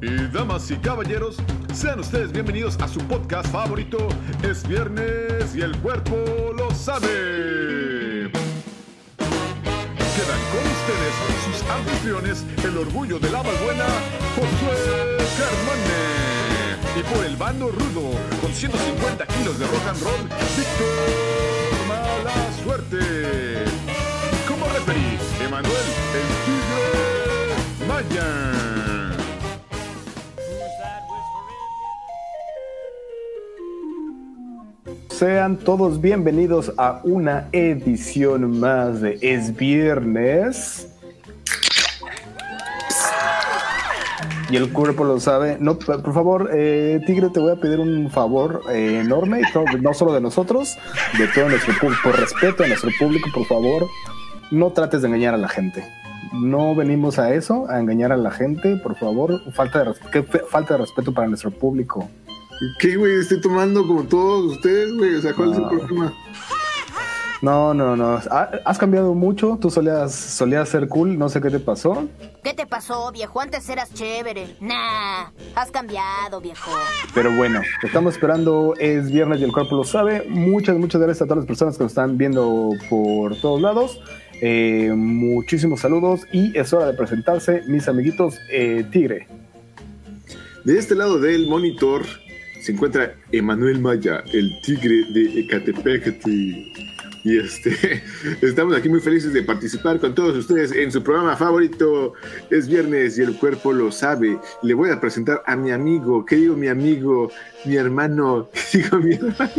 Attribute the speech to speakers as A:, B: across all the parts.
A: Y damas y caballeros, sean ustedes bienvenidos a su podcast favorito. Es viernes y el cuerpo lo sabe. Quedan con ustedes sus anfitriones, el orgullo de la Valbuena, Josué Carmone. Y por el bando rudo, con 150 kilos de rock and roll, Víctor Mala Suerte. Como referí, Emanuel
B: Sean todos bienvenidos a una edición más de Es Viernes. Y el cuerpo lo sabe. No, por favor, eh, Tigre, te voy a pedir un favor eh, enorme, no solo de nosotros, de todo nuestro público, por respeto a nuestro público, por favor, no trates de engañar a la gente. No venimos a eso, a engañar a la gente, por favor. Falta de, falta de respeto para nuestro público.
C: ¿Qué, güey? Estoy tomando como todos ustedes, güey. O sea, ¿cuál es el problema?
B: No, no, no. Has cambiado mucho. Tú solías, solías ser cool. No sé qué te pasó.
D: ¿Qué te pasó, viejo? Antes eras chévere. Nah, has cambiado, viejo.
B: Pero bueno, estamos esperando. Es viernes y el cuerpo lo sabe. Muchas, muchas gracias a todas las personas que nos están viendo por todos lados. Eh, muchísimos saludos y es hora de presentarse, mis amiguitos eh, Tigre.
C: De este lado del monitor se encuentra Emanuel Maya, el tigre de Ecatepec. Y este, estamos aquí muy felices de participar con todos ustedes en su programa favorito. Es viernes y el cuerpo lo sabe. Le voy a presentar a mi amigo, ¿qué digo mi amigo? Mi hermano, ¿qué digo mi hermano?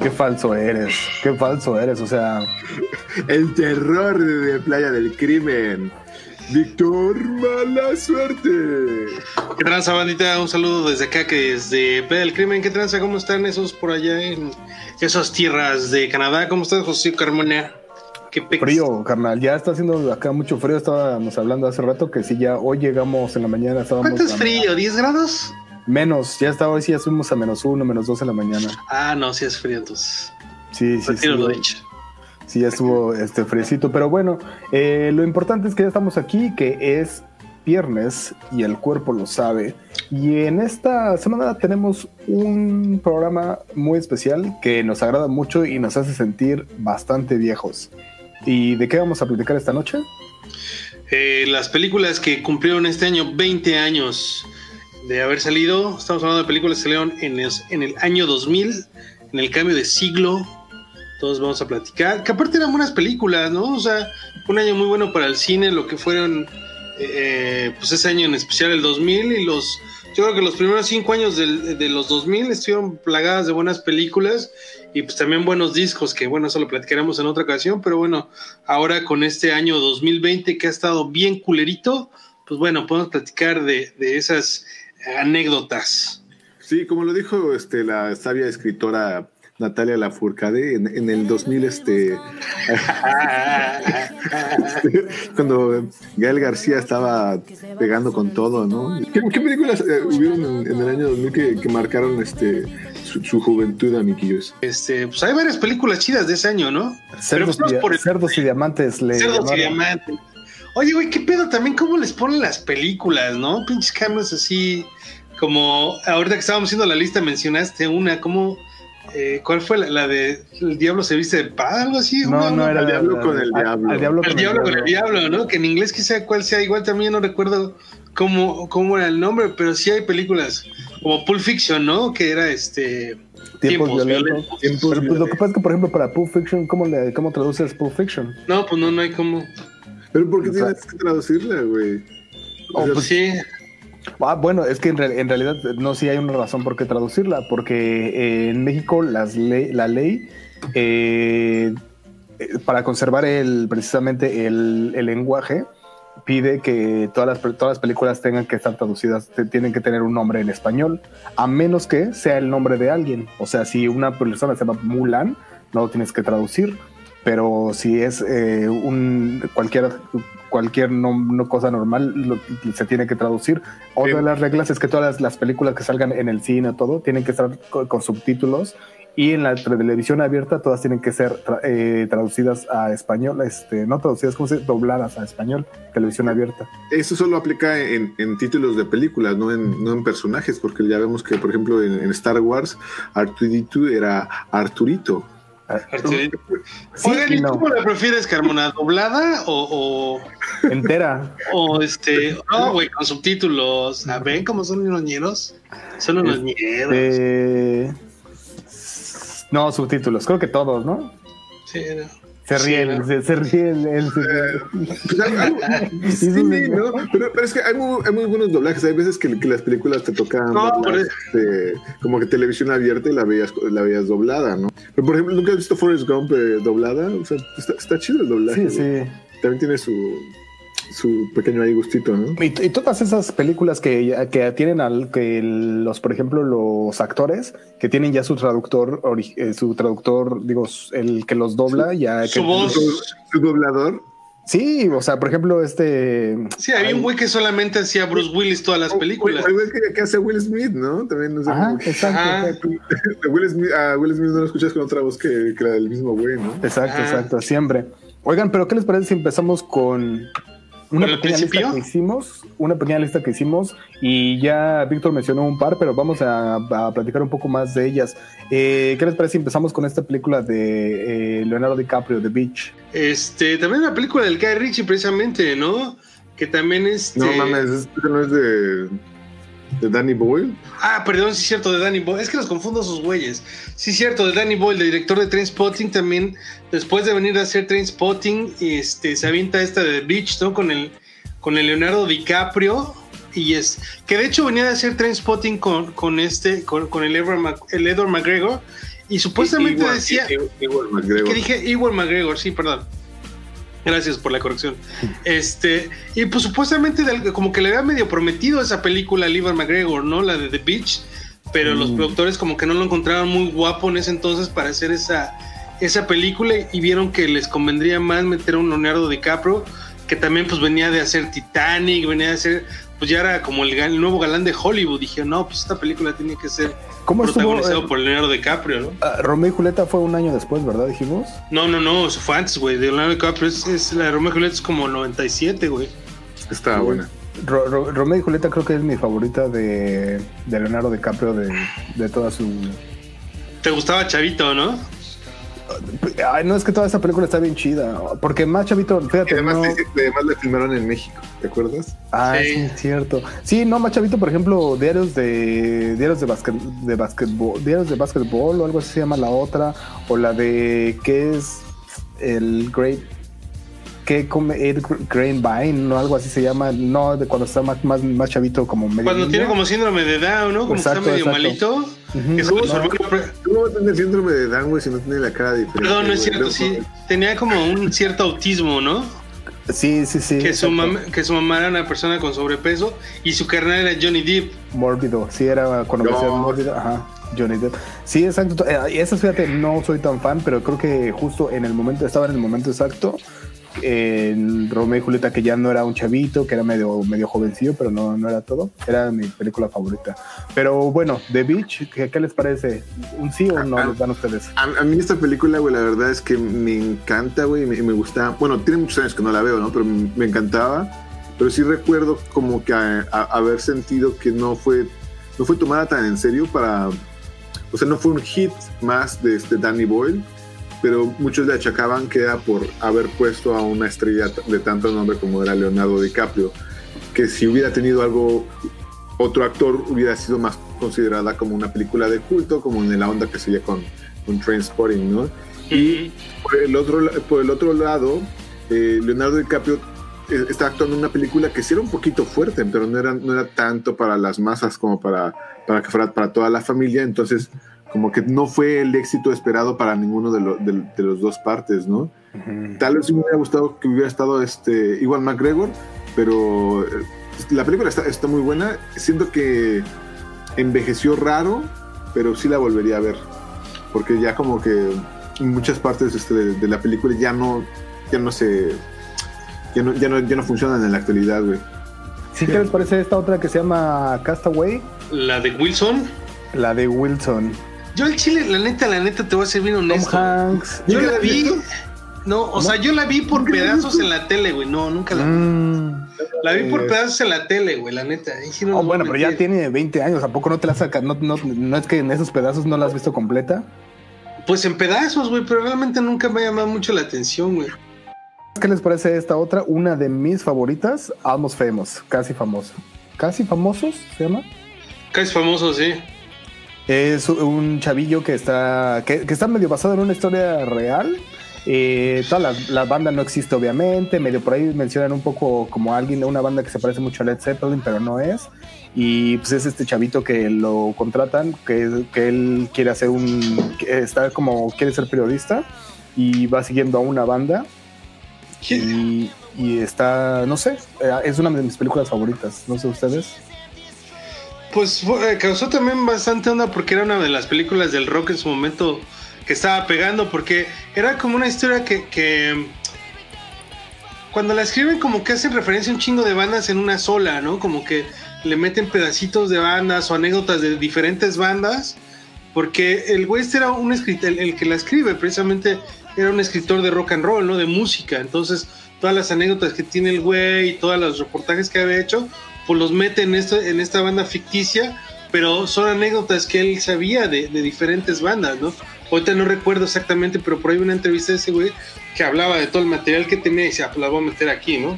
B: Qué falso eres, qué falso eres, o sea.
C: El terror de Playa del Crimen. Víctor, mala suerte.
E: ¿Qué tranza, bandita? Un saludo desde acá, que desde Playa del Crimen. ¿Qué tranza? ¿Cómo están esos por allá en esas tierras de Canadá? ¿Cómo estás, José Carmona?
B: Qué frío, carnal. Ya está haciendo acá mucho frío. Estábamos hablando hace rato que si ya hoy llegamos en la mañana. Estábamos
E: ¿Cuánto es frío? ¿10 grados?
B: Menos. Ya está hoy, sí, ya subimos a menos uno, menos dos en la mañana.
E: Ah, no, sí es frío entonces.
B: Sí, sí, sí. Lo dicho sí ya estuvo este fresito. Pero bueno, eh, lo importante es que ya estamos aquí, que es viernes y el cuerpo lo sabe. Y en esta semana tenemos un programa muy especial que nos agrada mucho y nos hace sentir bastante viejos. ¿Y de qué vamos a platicar esta noche?
E: Eh, las películas que cumplieron este año 20 años de haber salido. Estamos hablando de películas que salieron en en el año 2000, en el cambio de siglo todos vamos a platicar. Que aparte eran buenas películas, ¿no? O sea, un año muy bueno para el cine, lo que fueron, eh, pues ese año en especial el 2000 y los, yo creo que los primeros cinco años del, de los 2000 estuvieron plagadas de buenas películas y pues también buenos discos, que bueno, eso lo platicaremos en otra ocasión, pero bueno, ahora con este año 2020 que ha estado bien culerito, pues bueno, podemos platicar de, de esas anécdotas.
C: Sí, como lo dijo este, la sabia escritora Natalia Lafourcade en, en el 2000, este, cuando Gael García estaba pegando con todo, ¿no? ¿Qué, películas eh, hubieron en, el año 2000 que, que marcaron este su, juventud, amiguillos?
E: Este, pues hay varias películas chidas de ese año, ¿no?
B: Cerdos, y, cerdos y diamantes.
E: Le cerdos y diamantes. Oye, güey, qué pedo también cómo les ponen las películas, ¿no? Pinches cameras así, como ahorita que estábamos haciendo la lista mencionaste una, como eh, ¿Cuál fue la, de El diablo se viste de paz? Algo así.
B: No, no, era
C: el diablo con el diablo.
E: El diablo, con, el diablo, ¿no? Que en inglés quizá cuál sea, igual también no recuerdo cómo, cómo era el nombre, pero sí hay películas como Pulp Fiction, ¿no? Que era este.
B: Tiempos, violentos. pero, pues, lo que pasa es que, por ejemplo, para Pulp Fiction, ¿cómo, le, cómo traduces Pulp Fiction?
E: No, pues no, no hay cómo.
C: ¿Pero por qué tienes que traducirla, güey?
E: Oh, pues sí.
B: Ah, bueno, es que en, realidad no sí hay una razón por qué traducirla, porque eh, en México las la ley eh, para conservar el, precisamente el, lenguaje pide que todas las, todas las películas tengan que estar traducidas, tienen que tener un nombre en español, a menos que sea el nombre de alguien. O sea, si una persona se llama Mulan, no lo tienes que traducir, pero si es eh, un cualquier cualquier no, cosa normal se tiene que traducir. Otra de las reglas es que todas las, películas que salgan en el cine, todo, tienen que estar con, subtítulos y en la televisión abierta todas tienen que ser tra- eh, traducidas a español, este, no traducidas, como se dobladas a español, televisión abierta.
C: Eso solo aplica en, en títulos de películas, no en, no en personajes, porque ya vemos que, por ejemplo, en, en Star Wars, R2D2 era Arturito.
E: Arturito.
B: Sí
E: Oigan,
B: y
E: ¿y
B: no.
E: cómo la prefieres, Carmona? ¿Doblada o,
B: Entera.
E: o, este? No, güey, con subtítulos. ¿Ah, ¿Ven cómo son unos ñeros? Son unos ñeros.
B: Eh, no, subtítulos, creo que todos, ¿no?
E: Sí, no.
B: Se
E: Sí,
B: ríe,
E: ¿no?
B: se, se ríe el, el-
C: Pues, hay- hay- sí, ¿no? Pero, pero es que hay muy, hay muy buenos doblajes. Hay veces que, que las películas te tocan
E: No,
C: este, como que televisión abierta y la veías, la veías doblada, ¿no? Pero, por ejemplo, ¿nunca has visto Forrest Gump eh, doblada? O sea, está, está chido el doblaje.
B: Sí, sí.
C: También tiene su, su pequeño ahí gustito, ¿no?
B: Y, y todas esas películas que, que tienen al que los, por ejemplo, los actores que tienen ya su traductor, ori- eh, su traductor, digo, el que los dobla, ya
E: Su
B: que-
E: voz.
C: Su, su doblador.
B: Sí, o sea, por ejemplo, este.
E: Sí, había un güey que solamente hacía Bruce Willis todas las películas.
C: Oye, oye, que, que hace Will Smith, ¿no? También, no sé,
B: Ajá, exacto,
E: Ajá.
C: Will Smith, a Will Smith no lo escuchas con otra voz que, que la del mismo güey, ¿no?
B: exacto,
E: Ajá.
B: exacto, siempre. Oigan, pero ¿qué les parece si empezamos con una
E: ¿Con el
B: pequeña lista que hicimos? Una pequeña lista que hicimos y ya Víctor mencionó un par, pero vamos a, a platicar un poco más de ellas. Eh, ¿Qué les parece si empezamos con esta película de eh, Leonardo DiCaprio, The Beach?
E: Este, también una película del Guy Ritchie, precisamente, ¿no? Que también este.
C: No mames, ¿esto no es de, de Danny Boyle?
E: Ah, perdón, sí es cierto, de Danny Boyle. Es que los confundo a sus güeyes. Sí es cierto, de Danny Boyle, el director de Trainspotting, también, después de venir a hacer Trainspotting, este, se avienta esta de The Beach, ¿no? Con el, con el Leonardo DiCaprio. Y es que de hecho venía de hacer Trainspotting con, con este, con, con el, Edward el Edward McGregor. Y supuestamente decía.
C: McGregor.
E: que dije Ewan McGregor, sí, perdón. Gracias por la corrección. Este, y pues supuestamente como que le había medio prometido esa película a Ewan McGregor, ¿no? La de The Beach, pero los
B: Mm.
E: productores como que no lo encontraron muy guapo en ese entonces para hacer esa, esa película y vieron que les convendría más meter a un Leonardo DiCaprio, que también pues venía de hacer Titanic, venía de hacer, pues ya era como el, nuevo galán de Hollywood. Dije, no, pues esta película tiene que ser
B: ¿Cómo estuvo?
E: protagonizado
B: eh,
E: por Leonardo DiCaprio, ¿no?
B: ah, Romeo y Julieta fue un año después, ¿verdad? Dijimos.
E: No, no, no, eso fue antes, güey. De Leonardo DiCaprio es, es la de Romeo y Julieta es como 97, güey.
C: Está buena.
B: Ro- Ro- Romeo y Julieta creo que es mi favorita de, de Leonardo DiCaprio de, de toda su...
E: Te gustaba Chavito, ¿no?
B: Ay, no, es que toda esa película está bien chida. Porque más chavito,
C: Y además,
B: no...
C: además la filmaron en México, ¿te acuerdas?
B: Ah,
E: Sí.
B: sí, cierto. Sí, no, más chavito, por ejemplo, diarios de diarios de basquet, de basquetbol, diarios de básquetbol o algo así se llama la otra, o la de ¿qué es el Great que come Ed Grapevine o algo así se llama, no, de cuando está más, más, más chavito como medio
E: Cuando tiene como síndrome de Down, ¿no? Como
B: Exacto,
E: está medio
B: exacto.
E: malito. Su
B: No,
E: hermano pre-
C: ¿Cómo va a tener síndrome de Down, güey, si no tiene la cara diferente?
E: Perdón, no es
C: güey?
E: cierto, sí. Tenía como un cierto autismo, ¿no?
B: Sí, sí, sí.
E: Que su, mamá, que su mamá era una persona con sobrepeso y su carnal era Johnny Depp.
B: Mórbido, sí, era cuando me decían mórbido, ajá, Johnny Depp. Sí, exacto. Eh, y esas, fíjate, no soy tan fan, pero creo que justo en el momento, estaba en el momento exacto, en Romeo y Julieta, que ya no era un chavito, que era medio, medio jovencillo, pero no, no era todo. Era mi película favorita. Pero bueno, The Beach, ¿qué, qué les parece? ¿Un sí o no
C: Ah,
B: les dan ustedes?
C: A, a mí esta película, güey, la verdad es que me encanta, güey, y me, me gusta. Bueno, tiene muchos años que no la veo, ¿no? Pero me, encantaba. Pero sí recuerdo como que a- a- haber sentido que no fue, no fue tomada tan en serio para... O sea, no fue un hit más de este Danny Boyle, pero muchos le achacaban que era por haber puesto a una estrella de tanto nombre como era Leonardo DiCaprio, que si hubiera tenido algo, otro actor hubiera sido más considerada como una película de culto, como en la onda que sería con, con Trainspotting, ¿no? Y por el otro, por el otro lado, eh, Leonardo DiCaprio eh, está actuando en una película que sí era un poquito fuerte, pero no era, no era tanto para las masas como para, para que fuera para toda la familia. Entonces, como que no fue el éxito esperado para ninguno de, lo- de, de los dos partes, ¿no? Tal vez me hubiera gustado que hubiera estado este, igual McGregor, pero eh, la película está, está muy buena. Siento que envejeció raro, pero sí la volvería a ver. Porque ya como que muchas partes este, de, de la película ya no, ya no se... Ya no, ya, no, ya no funcionan en la actualidad, güey.
B: ¿Sí qué les parece esta otra que se llama Castaway?
E: La de Wilson.
B: La de Wilson.
E: Yo el chile, la neta, la neta, te voy a ser bien
B: Tom
E: honesto.
B: Hanks.
E: Yo
C: ¿Nunca
E: la vi.
C: visto?
E: No, o sea, yo la vi por
C: ¿Nunca la has
E: pedazos en la tele, güey. No, nunca la vi.
B: Mm.
E: La vi por pedazos en la tele, güey, la neta. Sí no
B: Oh, bueno, pero ya tiene 20 años. ¿A poco no te la saca? No, no, no es que en esos pedazos no la has visto completa.
E: Pues en pedazos, güey, pero realmente nunca me ha llamado mucho la atención, güey.
B: ¿Qué les parece esta otra? Una de mis favoritas, Almost Famous, casi famoso. ¿Casi famosos se llama?
E: Casi famoso, sí.
B: Es un chavillo que está, que, que está medio basado en una historia real. Eh, toda la, la banda no existe, obviamente. Medio por ahí mencionan un poco como alguien, una banda que se parece mucho a Led Zeppelin, pero no es. Y pues es este chavito que lo contratan, que, que él quiere hacer un. que está como. quiere ser periodista y va siguiendo a una banda. Y, y está, no sé, eh, es una de mis películas favoritas. No sé ustedes.
E: Pues fue- eh, causó también bastante onda porque era una de las películas del rock en su momento que estaba pegando, porque era como una historia que, cuando la escriben como que hacen referencia a un chingo de bandas en una sola, ¿no? Como que le meten pedacitos de bandas o anécdotas de diferentes bandas, porque el güey este era un escritor, el, el que la escribe precisamente era un escritor de rock and roll, ¿no? De música, entonces todas las anécdotas que tiene el güey y todos los reportajes que había hecho, pues los mete en, esto, en esta banda ficticia, pero son anécdotas que él sabía de, de diferentes bandas, ¿no? Ahorita no recuerdo exactamente, pero por ahí una entrevista de ese güey que hablaba de todo el material que tenía y decía, pues la voy a meter aquí, ¿no?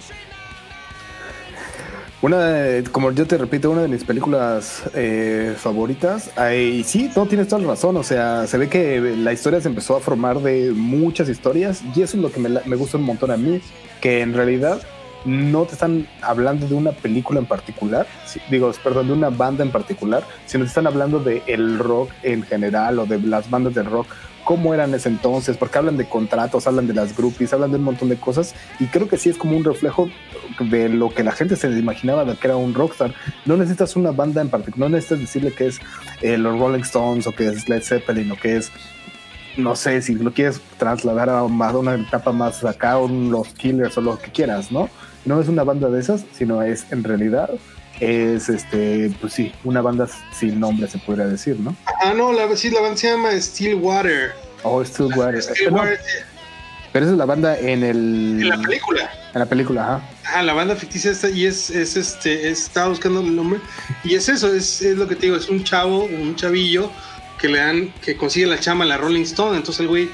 B: Una, como yo te repito, una de mis películas eh, favoritas. Y sí, no tienes toda la razón. O sea, se ve que la historia se empezó a formar de muchas historias y eso es lo que me, me gusta un montón a mí, que en realidad no te están hablando de una película en particular, digo, perdón, de una banda en particular, sino te están hablando de el rock en general o de las bandas de rock cómo eran ese entonces, porque hablan de contratos, hablan de las groupies, hablan de un montón de cosas y creo que sí es como un reflejo de lo que la gente se imaginaba de que era un rockstar. No necesitas una banda en particular, no necesitas decirle que es eh, los Rolling Stones o que es Led Zeppelin o que es, no sé, si lo quieres trasladar a, una etapa más acá, un, los Killers o lo que quieras, ¿no? No es una banda de esas, sino es en realidad es este, pues sí, una banda sin nombre se podría decir, ¿no?
E: Ah, no, la, sí, la banda se llama Stillwater.
B: Oh, Stillwater.
E: Stillwater,
B: Pero esa es la banda en el
E: en la película.
B: en la película, ajá.
E: Ah, la banda ficticia está y es, es este, es- estaba buscando el nombre y es eso, es, es lo que te digo, es un chavo, un chavillo que le dan, que consigue la chama a la Rolling Stone, entonces el güey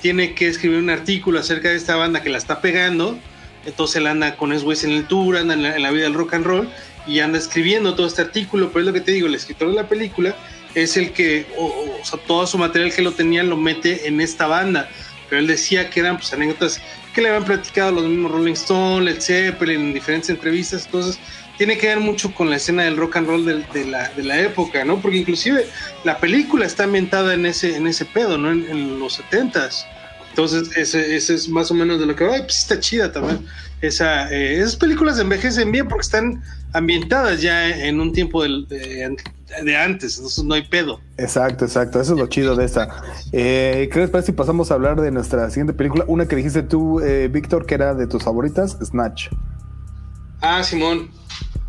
E: tiene que escribir un artículo acerca de esta banda que la está pegando, entonces él anda con esos en el tour, anda en la, vida del rock and roll y anda escribiendo todo este artículo, pero es lo que te digo, el escritor de la película es el que, o, sea, todo su material que lo tenía lo mete en esta banda, pero él decía que eran pues anécdotas que le habían platicado los mismos Rolling Stone, Led Zeppelin, en diferentes entrevistas, entonces tiene que ver mucho con la escena del rock and roll del- de, la, de la época, ¿no? Porque inclusive la película está ambientada en ese, en ese pedo, ¿no? En, en los setentas. Entonces, ese, ese es más o menos de lo que va. Pues está chida también. Esa, eh, esas películas envejecen bien porque están ambientadas ya en un tiempo de, de antes, entonces no hay pedo.
B: Exacto, exacto. Eso es lo chido de esta. Eh, ¿Qué les parece si pasamos a hablar de nuestra siguiente película? Una que dijiste tú, eh, Víctor, que era de tus favoritas, Snatch.
E: Ah, Simón.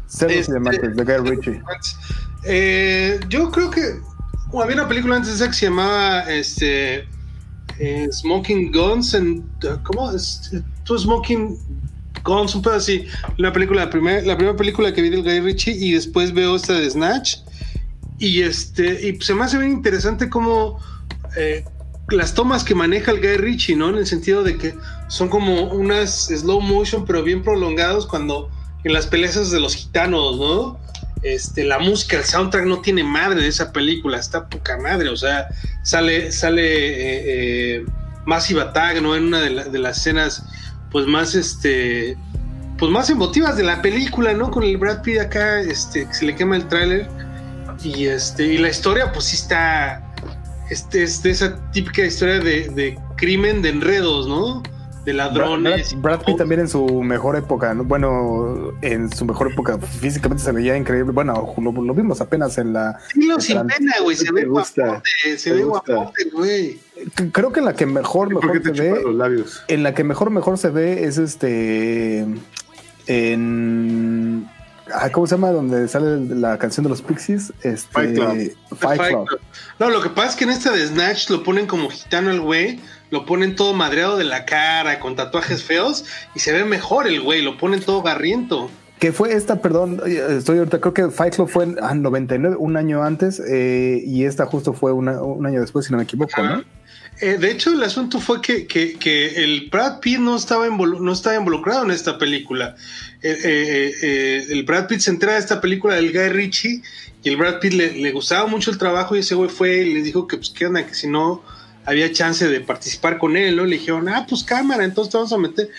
B: Cerdos
E: Este-
B: y Diamantes, de Guy Ritchie.
E: Eh, yo creo que bueno, había una película antes de esa que se llamaba este, eh, Smoking Guns. En, ¿Cómo? Es- Two Smoking Guns, un pedo así. Una película, la primera, la primera película que vi del Guy Ritchie y después veo esta de Snatch. Y este y se me hace bien interesante cómo eh, las tomas que maneja el Guy Ritchie, ¿no? En el sentido de que son como unas slow motion, pero bien prolongados cuando en las peleas de los gitanos, ¿no? Este, la música, el soundtrack no tiene madre de esa película, está poca madre, o sea, sale, sale eh, eh, ¿no? En una de, la- de las escenas, pues más, este, pues más emotivas de la película, ¿no? Con el Brad Pitt acá, este, que se le quema el tráiler y este, y la historia, pues sí está, este, es de esa típica historia de crimen, de enredos, ¿no? De ladrones.
B: Brad- Brad Pitt también en su mejor época, ¿no? bueno, en su mejor época físicamente se veía increíble. Bueno, lo, lo vimos apenas en la.
E: Dilo sin pena, güey, se ve guapote, se ve guapote, güey.
B: Creo que en la que mejor,
C: ¿Por qué
B: mejor se ve.
C: los labios?
B: En la que mejor, mejor se ve es este. En. ah, ¿cómo se llama? Donde sale la canción de los Pixies. Este,
C: Fight Club.
B: Fight
E: Fight
B: Club.
E: Club. No, lo que pasa es que en esta de Snatch lo ponen como gitano el güey, lo ponen todo madreado de la cara, con tatuajes feos, y se ve mejor el güey, lo ponen todo garriento.
B: Que fue esta, perdón, estoy ahorita, creo que Fight Club fue en ah, 99, un año antes, eh, y esta justo fue una- un año después, si no me equivoco, ¿no?
E: Eh, de hecho, el asunto fue que, que- que el Brad Pitt no estaba, no estaba involucrado en esta película. Eh, eh, eh, el Brad Pitt se entera de esta película del Guy Ritchie y el Brad Pitt le, le gustaba mucho el trabajo y ese güey fue y le dijo que pues qué onda, que si no había chance de participar con él, ¿no? Le dijeron, ah, pues cámara, entonces te vamos a meter.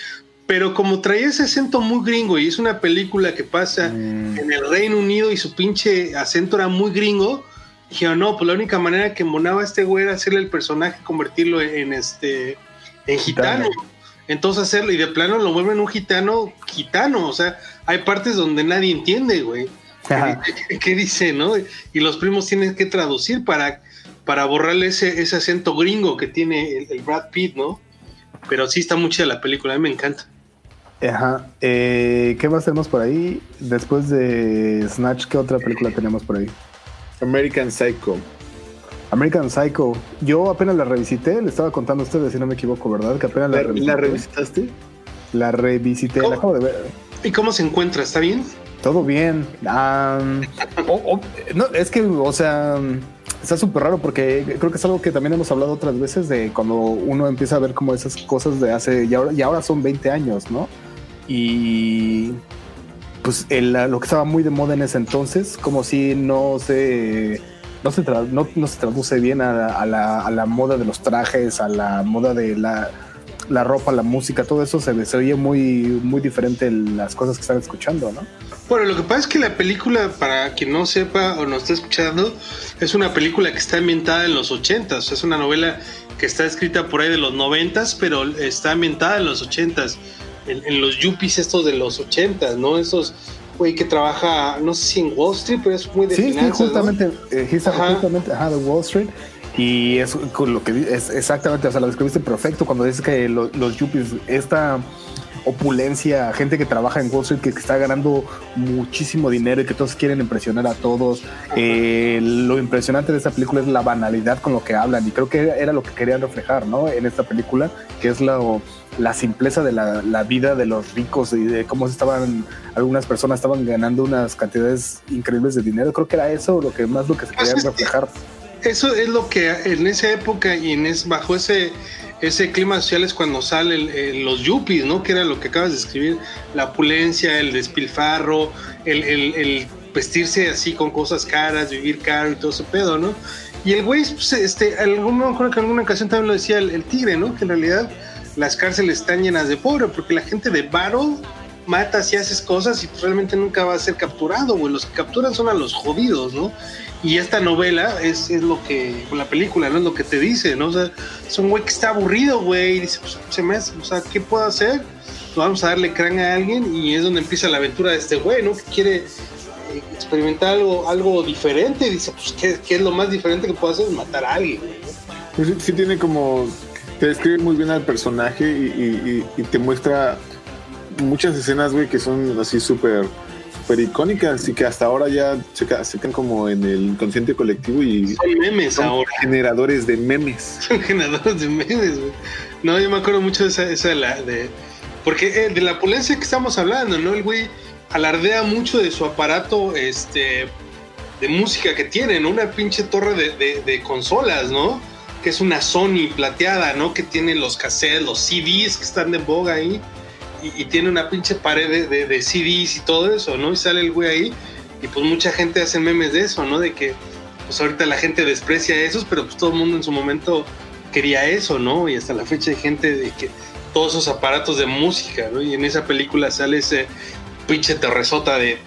E: Pero como traía ese acento muy gringo y es una película que pasa
B: Mm.
E: en el Reino Unido y su pinche acento era muy gringo, dijeron, no, pues la única manera que monaba a este güey era hacerle el personaje, convertirlo en, este, en gitano.
B: Gitano.
E: Entonces hacerlo, y de plano lo vuelven un gitano, gitano, o sea, hay partes donde nadie entiende, güey. ¿Qué, qué dice, no? Y los primos tienen que traducir para, para borrarle ese, ese acento gringo que tiene el, el Brad Pitt, ¿no? Pero sí está muy chida la película, a mí me encanta.
B: Ajá. Eh, ¿Qué más tenemos por ahí? Después de Snatch, ¿qué otra película tenemos por ahí?
C: American Psycho.
B: American Psycho. Yo apenas la revisité, le estaba contando a ustedes, si no me equivoco, ¿verdad? Que apenas la,
C: ¿La,
B: revisité.
C: la revisitaste?
B: La revisité,
E: ¿Cómo?
B: la acabo de ver.
E: ¿Y cómo se encuentra? ¿Está bien?
B: Todo bien. O- no, es que, o sea, está súper raro porque creo que es algo que también hemos hablado otras veces de cuando uno empieza a ver como esas cosas de hace, y ahora, y ahora son 20 años, ¿no? Y pues lo que estaba muy de moda en ese entonces, como si no se, no se, tra- no, se traduce bien a, la- a la, moda de los trajes, a la moda de la, ropa, la música, todo eso se, se oye muy, muy diferente en las cosas que están escuchando, ¿no?
E: Bueno, lo que pasa es que la película, para quien no sepa o no esté escuchando, es una película que está ambientada en los 80s. Es una novela que está escrita por ahí de los 90s, pero está ambientada en los 80s. En, en los yuppies estos de los 80s, ¿no? Esos güey que trabaja, no sé si en Wall Street, pero es muy de
B: Sí, sí,
E: finanzas, ¿no?
B: justamente, eh, justa-
E: Ajá.
B: justamente, ajá, de Wall Street. Y es con lo que es exactamente, o sea, lo describiste perfecto cuando dices que lo- los yuppies, esta opulencia, gente que trabaja en Wall Street, que, que está ganando muchísimo dinero y que todos quieren impresionar a todos. Eh, lo impresionante de esta película es la banalidad con lo que hablan y creo que era lo que querían reflejar, ¿no? En esta película, que es la, la simpleza de la, la vida de los ricos y de cómo estaban, algunas personas estaban ganando unas cantidades increíbles de dinero. Creo que era eso lo que más lo que se
E: Pues
B: quería
E: es que-
B: reflejar.
E: Eso es lo que en esa época y en es, bajo ese, ese clima social es cuando salen eh, los yuppies, ¿no? Que era lo que acabas de escribir, la opulencia, el despilfarro, el, vestirse así con cosas caras, vivir caro y todo ese pedo, ¿no? Y el güey, pues, este, algún, me acuerdo que en alguna ocasión también lo decía el, el tigre, ¿no? Que en realidad las cárceles están llenas de pobre, porque la gente de varo matas y haces cosas y realmente nunca va a ser capturado, güey. Los que capturan son a los jodidos, ¿no? Y esta novela es, es lo que, con la película, ¿no? Es lo que te dice, ¿no? O sea, es un güey que está aburrido, güey, y dice, pues, se me hace, o sea, ¿qué puedo hacer? Pues, vamos a darle crán a alguien y es donde empieza la aventura de este güey, ¿no? Que quiere eh, experimentar algo, algo diferente dice, pues, ¿qué, qué es lo más diferente que puedo hacer? Matar a alguien.
C: Pues sí, sí tiene como. Te describe muy bien al personaje y, y- y- y te muestra muchas escenas, güey, que son así súper súper icónicas y que hasta ahora ya se quedan como en el inconsciente colectivo y
E: Son memes
C: son
E: ahora.
C: generadores de memes.
E: son generadores de memes, güey. No, yo me acuerdo mucho de esa, esa de la, de, porque eh, de la opulencia que estamos hablando, ¿no? El güey alardea mucho de su aparato, este, de música que tiene, ¿no? Una pinche torre de, de- de consolas, ¿no? Que es una Sony plateada, ¿no? Que tiene los cassettes, los CDs que están de boga ahí. Y, tiene una pinche pared de, de- CDs y todo eso, ¿no? Y sale el güey ahí. Y pues mucha gente hace memes de eso, ¿no? De que pues ahorita la gente desprecia esos, pero pues todo el mundo en su momento quería eso, ¿no? Y hasta la fecha hay gente de que todos esos aparatos de música, ¿no? Y en esa película sale ese pinche terresota de,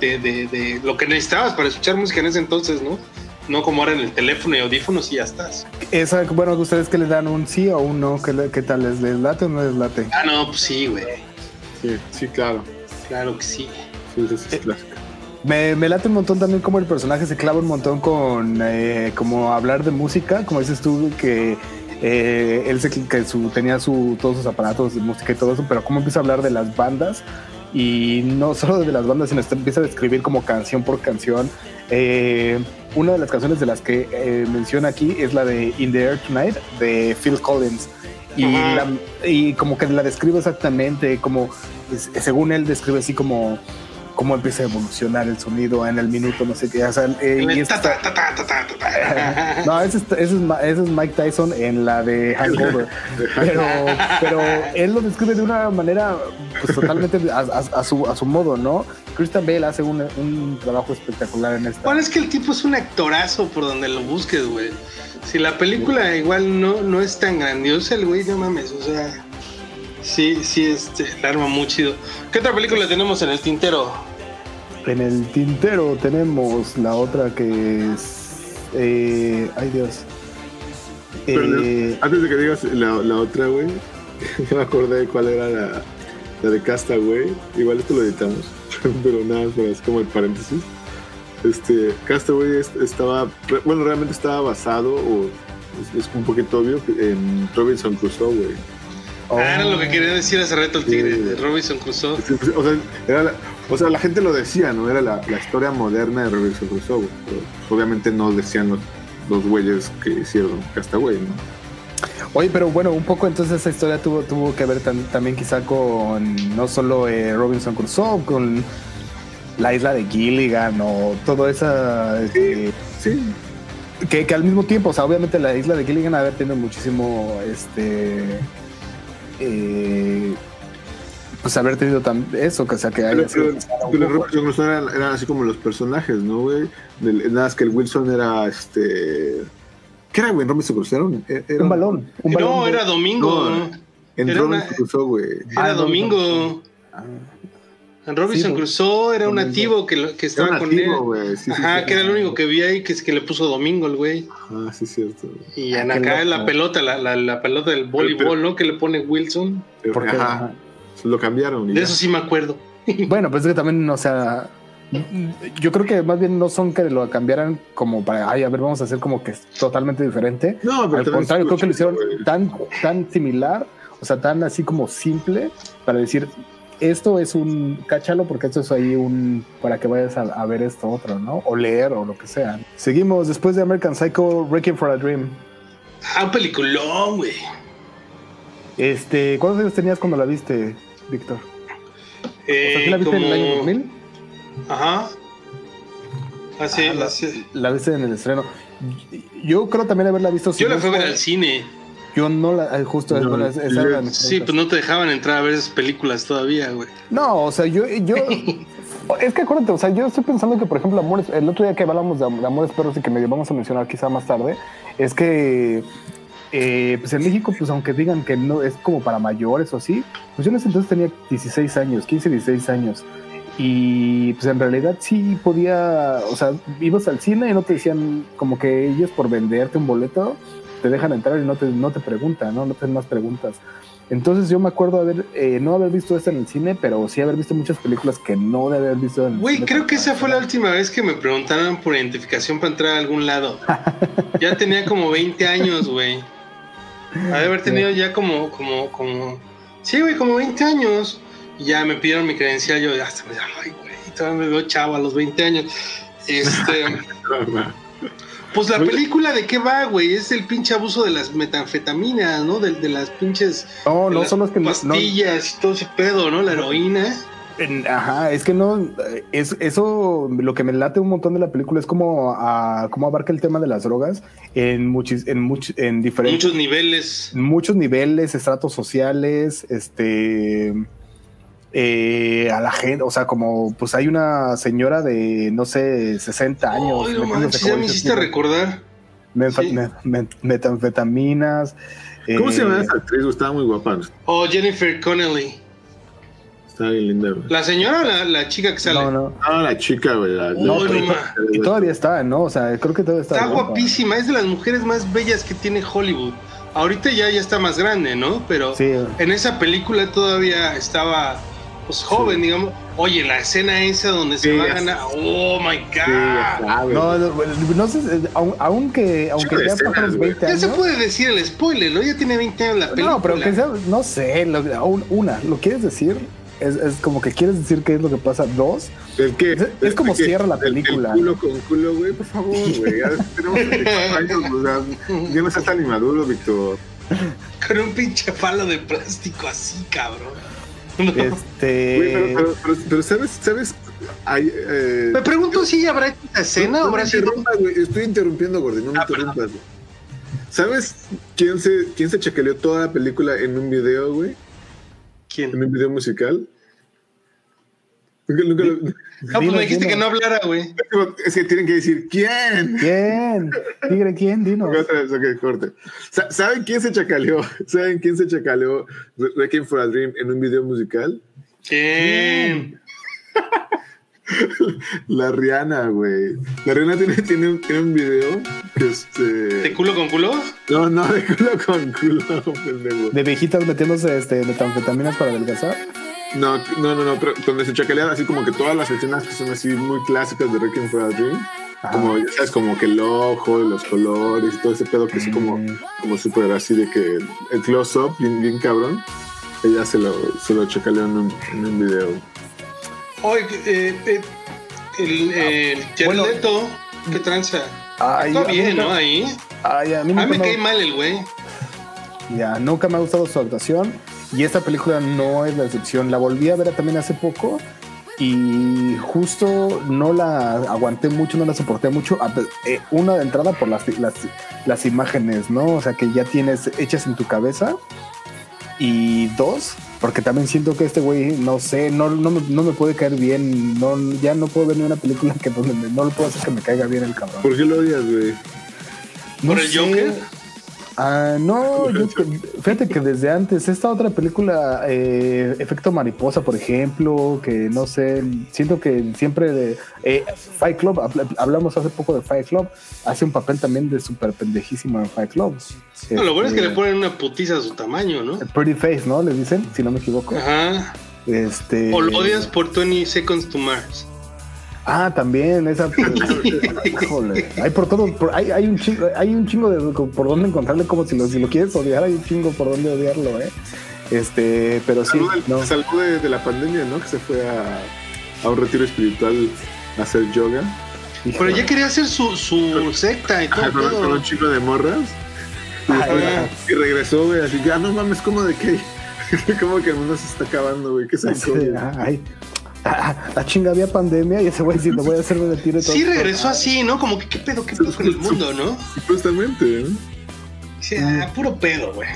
E: de- de lo que necesitabas para escuchar música en ese entonces, ¿no? No como ahora en el teléfono y audífonos y ya estás.
B: Esa, bueno, ¿ustedes que le dan un sí o un no? ¿Qué, le- qué tal? ¿Les, les late o no les late?
E: Ah, no, pues sí, güey.
C: Sí, sí, claro.
E: Claro que sí.
C: Sí, sí, sí, es clásico.
B: Me, me late un montón también como el personaje se clava un montón con eh, como hablar de música, como dices tú, que eh, él se, que su, tenía su, todos sus aparatos de música y todo eso, pero cómo empieza a hablar de las bandas y no solo de las bandas, sino que empieza a describir como canción por canción. Eh, una de las canciones de las que eh, menciona aquí es la de In the Air Tonight de Phil Collins. Y, la- y como que la describe exactamente, como según él describe así como cómo empieza a evolucionar el sonido en el minuto, no sé qué. O sea, eh, y
E: Ta, ta, ta,
B: no, ese es, ese, es, ese es Mike Tyson en la de Hangover. Pero, pero él lo describe de una manera pues, totalmente a, a- a su, a su modo, ¿no? Christian Bale hace un, un trabajo espectacular en esta.
E: Bueno, es que el tipo es un actorazo por donde lo busques, güey. Si la película igual no, no es tan grandiosa, el güey, no mames, o sea. Sí, sí, este, la arma muy chido. ¿Qué otra película tenemos en el tintero?
B: En el tintero tenemos la otra que es. eh, ay, Dios.
C: Pero,
B: Eh,
C: antes de que digas la, la otra, güey, yo me acordé de cuál era la, la de Casta, güey. Igual esto lo editamos, pero nada, pero es como el paréntesis. Este, Castaway es- estaba, bueno, realmente estaba basado, o es, es un poquito obvio, en Robinson Crusoe, güey.
B: oh,
E: Ah, era lo que quería decir hace rato el tigre
C: Sí.
E: de Robinson Crusoe.
C: O sea, era la, o sea, la gente lo decía, ¿no? Era la, la historia moderna de Robinson Crusoe, güey. Pero obviamente no decían los, los güeyes que hicieron Castaway, ¿no?
B: Oye, pero bueno, un poco entonces esa historia tuvo, tuvo que ver tam- también quizá con no solo eh, Robinson Crusoe, con la isla de Gilligan o todo esa... este,
C: Sí,
B: que, que al mismo tiempo, o sea, obviamente la isla de Gilligan haber tenido muchísimo, este... eh, pues haber tenido tan eso, que o sea, que haya
C: Pero, pero, eran, eran así como los personajes, ¿no, güey? Nada más que el Wilson era este. ¿Qué era, güey? Robinson Crusoe era un, era
B: un balón, un balón.
E: No,
B: de-
E: era Domingo.
C: No, En
E: Era
C: Robinson
E: una-
C: Crusoe, güey.
E: Era
B: Ah,
E: Domingo.
B: Ah.
E: En Robinson
B: Sí,
E: Crusoe era un nativo que, lo- que
C: Era
E: estaba
C: un
E: con
C: nativo,
E: él.
C: güey. Sí, sí,
E: Ajá,
C: sí.
E: que era el único que vi ahí que es que le puso Domingo el güey.
C: Ah, sí, es cierto.
E: Y
B: Ah,
E: en acá
B: loco.
E: la pelota, la, la, la pelota del voleibol, ¿no? Que le pone Wilson.
B: Porque,
C: ajá,
B: ajá.
C: Lo cambiaron.
E: De eso sí me acuerdo.
B: Bueno, pues es que también, o sea, yo creo que más bien no son que lo cambiaran como para, ay, a ver, vamos a hacer como que es totalmente diferente.
C: No, pero
B: Al contrario, creo que lo hicieron tan, tan similar, o sea, tan así como simple para decir, esto es un, cáchalo porque esto es ahí un, para que vayas a, a ver esto otro, ¿no? O leer o lo que sea. Seguimos después de American Psycho, Wrecking for a Dream.
E: Ah, un peliculón, güey.
B: Este, ¿cuántos años tenías cuando la viste, Víctor? O sea, ¿sí
E: Eh,
B: la viste en el año
E: como-
B: 2000?
E: Ajá. Hace,
B: Ah, la-
E: hace-
B: La viste en el estreno. Yo creo también haberla visto. si
E: Yo la
B: no
E: fui a ver al cine.
B: Yo no la, eh, justo
C: No,
B: bueno, esa
C: yo-
B: era
E: Sí, pues no te dejaban entrar a ver esas películas todavía, güey.
B: No, o sea, yo, yo es que acuérdate, o sea, yo estoy pensando que, por ejemplo, Amores, el otro día que hablamos de, de Amores Perros y que medio vamos a mencionar quizá más tarde, es que eh, pues en México, pues aunque digan que no es como para mayores o así, pues yo en ese entonces tenía 16 años, 15, 16 años. Y pues en realidad sí podía, o sea, ibas al cine y no te decían como que ellos por venderte un boleto te dejan entrar y no te, no te preguntan, ¿no? No te hacen más preguntas. Entonces yo me acuerdo haber, eh, no haber visto esta en el cine, pero sí haber visto muchas películas que no de haber visto en el
E: Güey, creo que esa fue la última vez que me preguntaron por identificación para entrar a algún lado. Ya tenía como 20 años, güey. Ha de haber tenido ya como, como, como. Sí, güey, como 20 años. Y ya me pidieron mi credencial. Yo hasta me ay, güey, todavía me veo chavo a los 20 años. Este. Pues la película de qué va, güey, es el pinche abuso de las metanfetaminas, ¿no? De, de las pinches
B: No, no
E: las
B: son los que no- no,
E: pastillas y todo ese pedo, ¿no? La heroína.
B: Ajá, es que no, eh, es, eso lo que me late un montón de la película es como, a, cómo abarca el tema de las drogas en, muchis, en, much- en diferentes,
E: Muchos niveles.
B: muchos niveles, estratos sociales, este, eh, a la gente, o sea, como pues hay una señora de, no sé, 60 años.
E: Ay, no manches,
B: como
E: ya me hiciste
B: tú,
E: recordar. sí.
B: metanfetaminas.
C: ¿Cómo
B: eh,
C: se llama esa actriz? Estaba muy guapa.
E: Oh, Jennifer Connelly.
C: Estaba bien linda, güey.
E: ¿La señora o la, la chica que sale?
B: No, no.
C: Ah, la chica, güey. La,
E: No,
C: la-
E: no, ma.
B: Y todavía está, ¿no? O sea, creo que todavía está.
E: Está guapísima, es de las mujeres más bellas que tiene Hollywood. Ahorita ya, ya está más grande, ¿no? Pero
B: Sí.
E: en esa película todavía estaba pues joven, digamos. Oye, la escena esa donde se
C: Sí,
E: va a
C: ya
E: ganar. Oh my
C: Sí, ya
E: god.
C: sabes.
B: No, no, no sé, eh, aun- aunque, aunque ya pasaron
C: güey.
B: 20
E: ya
B: años.
E: se puede decir el spoiler, ¿no? Ya tiene 20 años la película.
B: No, pero que sea, no sé, lo- aún- una, ¿lo quieres decir? Es, es como que quieres decir qué es lo que pasa. Dos,
C: El que,
B: Es- es como
C: que-
B: cierra la
C: el- el
B: película.
C: culo con culo, güey, por favor, güey. Ya tenemos 34 años, o sea, ya no estás tan inmaduro, Víctor.
E: Con un pinche palo de plástico así, cabrón. No.
C: Güey,
B: este.
C: pero, pero, pero- pero ¿sabes? ¿Sabes? Eh,
E: Me pregunto si habrá hecho esta escena
C: no,
E: o
C: no
E: habrá sido.
C: interrumpas, güey. Estoy interrumpiendo, Gordy, no me
E: Ah,
C: interrumpas. güey. ¿Sabes quién se, quién se chacaleó toda la película en un video, güey? En un video musical. Nunca- nunca lo-
E: Ah, pues me dijiste
B: dino.
E: que no hablara, güey.
C: Es que tienen que decir quién.
B: ¿Quién? Tigre, ¿quién? Dinos.
C: Otra vez, ok, corte. Sa- ¿Saben quién se chacaleó? ¿Saben quién se chacaleó Re- Requiem for a Dream en un video musical?
E: ¿Quién?
C: La Rihanna, güey. La Rihanna tiene, tiene, un, tiene un video que este.
E: ¿De culo con culo?
C: No, no, de culo con culo, pendejo.
B: De viejitas metiéndose este, metanfetaminas para adelgazar.
C: No, no, no, no, pero donde se chacalean así como que todas las escenas que son así muy clásicas de Requiem for a Dream.
B: Ajá.
C: Como, ya sabes, como que el ojo, los colores y todo ese pedo que es como,
B: Mm.
C: como súper así de que el close-up, bien, bien cabrón. Ella se lo, se lo chacaleó en un, en un video.
E: Oye, eh, eh, el, eh, el
B: Bueno.
E: Leto, ¿qué tranza?
B: Ay,
E: Está
B: a mí
E: bien, ¿no? Ahí.
B: Ay, a mí
E: A
B: nunca
E: mí me
B: me,
E: cae mal el güey.
B: ya, nunca me ha gustado su actuación. Y esta película no es la excepción. La volví a ver también hace poco. Y justo no la aguanté mucho, no la soporté mucho. A eh, una de entrada por las, las, las imágenes, ¿no? O sea, que ya tienes hechas en tu cabeza. Y dos, porque también siento que este güey, no sé, no, no, me, no me puede caer bien. No, ya no puedo ver ni una película que donde me- no lo puedo hacer que me caiga bien el cabrón.
C: ¿Por qué lo odias, güey?
B: No
E: ¿Por el
B: sé.
E: Joker?
B: Ah, no, yo, fíjate que desde antes, esta otra película, eh, Efecto Mariposa, por ejemplo, que no sé, siento que siempre de eh, Fight Club, habl- hablamos hace poco de Fight Club, hace un papel también de súper pendejísimo en Fight Club.
E: No, lo bueno es que
B: Este,
E: le ponen una putiza a su tamaño, ¿no?
B: Pretty Face, ¿no? Les dicen, si no me equivoco.
E: Ajá.
B: Este,
E: O lo odias por 20 Seconds to Mars.
B: Ah, también, esa. híjole. Hay por todo, por- hay, hay un chingo, hay un chingo de por dónde encontrarle, como si lo, si lo quieres odiar, hay un chingo por dónde odiarlo, eh. Este, pero sí,
C: Salud, del-
B: no.
C: salud de, de la pandemia, ¿no? Que se fue a, a un retiro espiritual a hacer yoga.
E: Pero
B: híjole.
E: ya quería hacer su, su secta y todo.
C: Ajá, con, un chico de morras. Y,
B: Ay,
C: y regresó, güey, así que, ah, no mames, ¿cómo de qué? como que el mundo se está acabando, güey. ¿Qué es el
B: Sí, ay. Ah, la chinga había pandemia y ese güey diciendo voy a hacerme de tiro.
E: Sí, regresó así, ¿no? Como que qué pedo, qué pedo con el mundo, ¿no?
C: Supuestamente, ¿no?
E: Sí, ah, puro pedo, güey.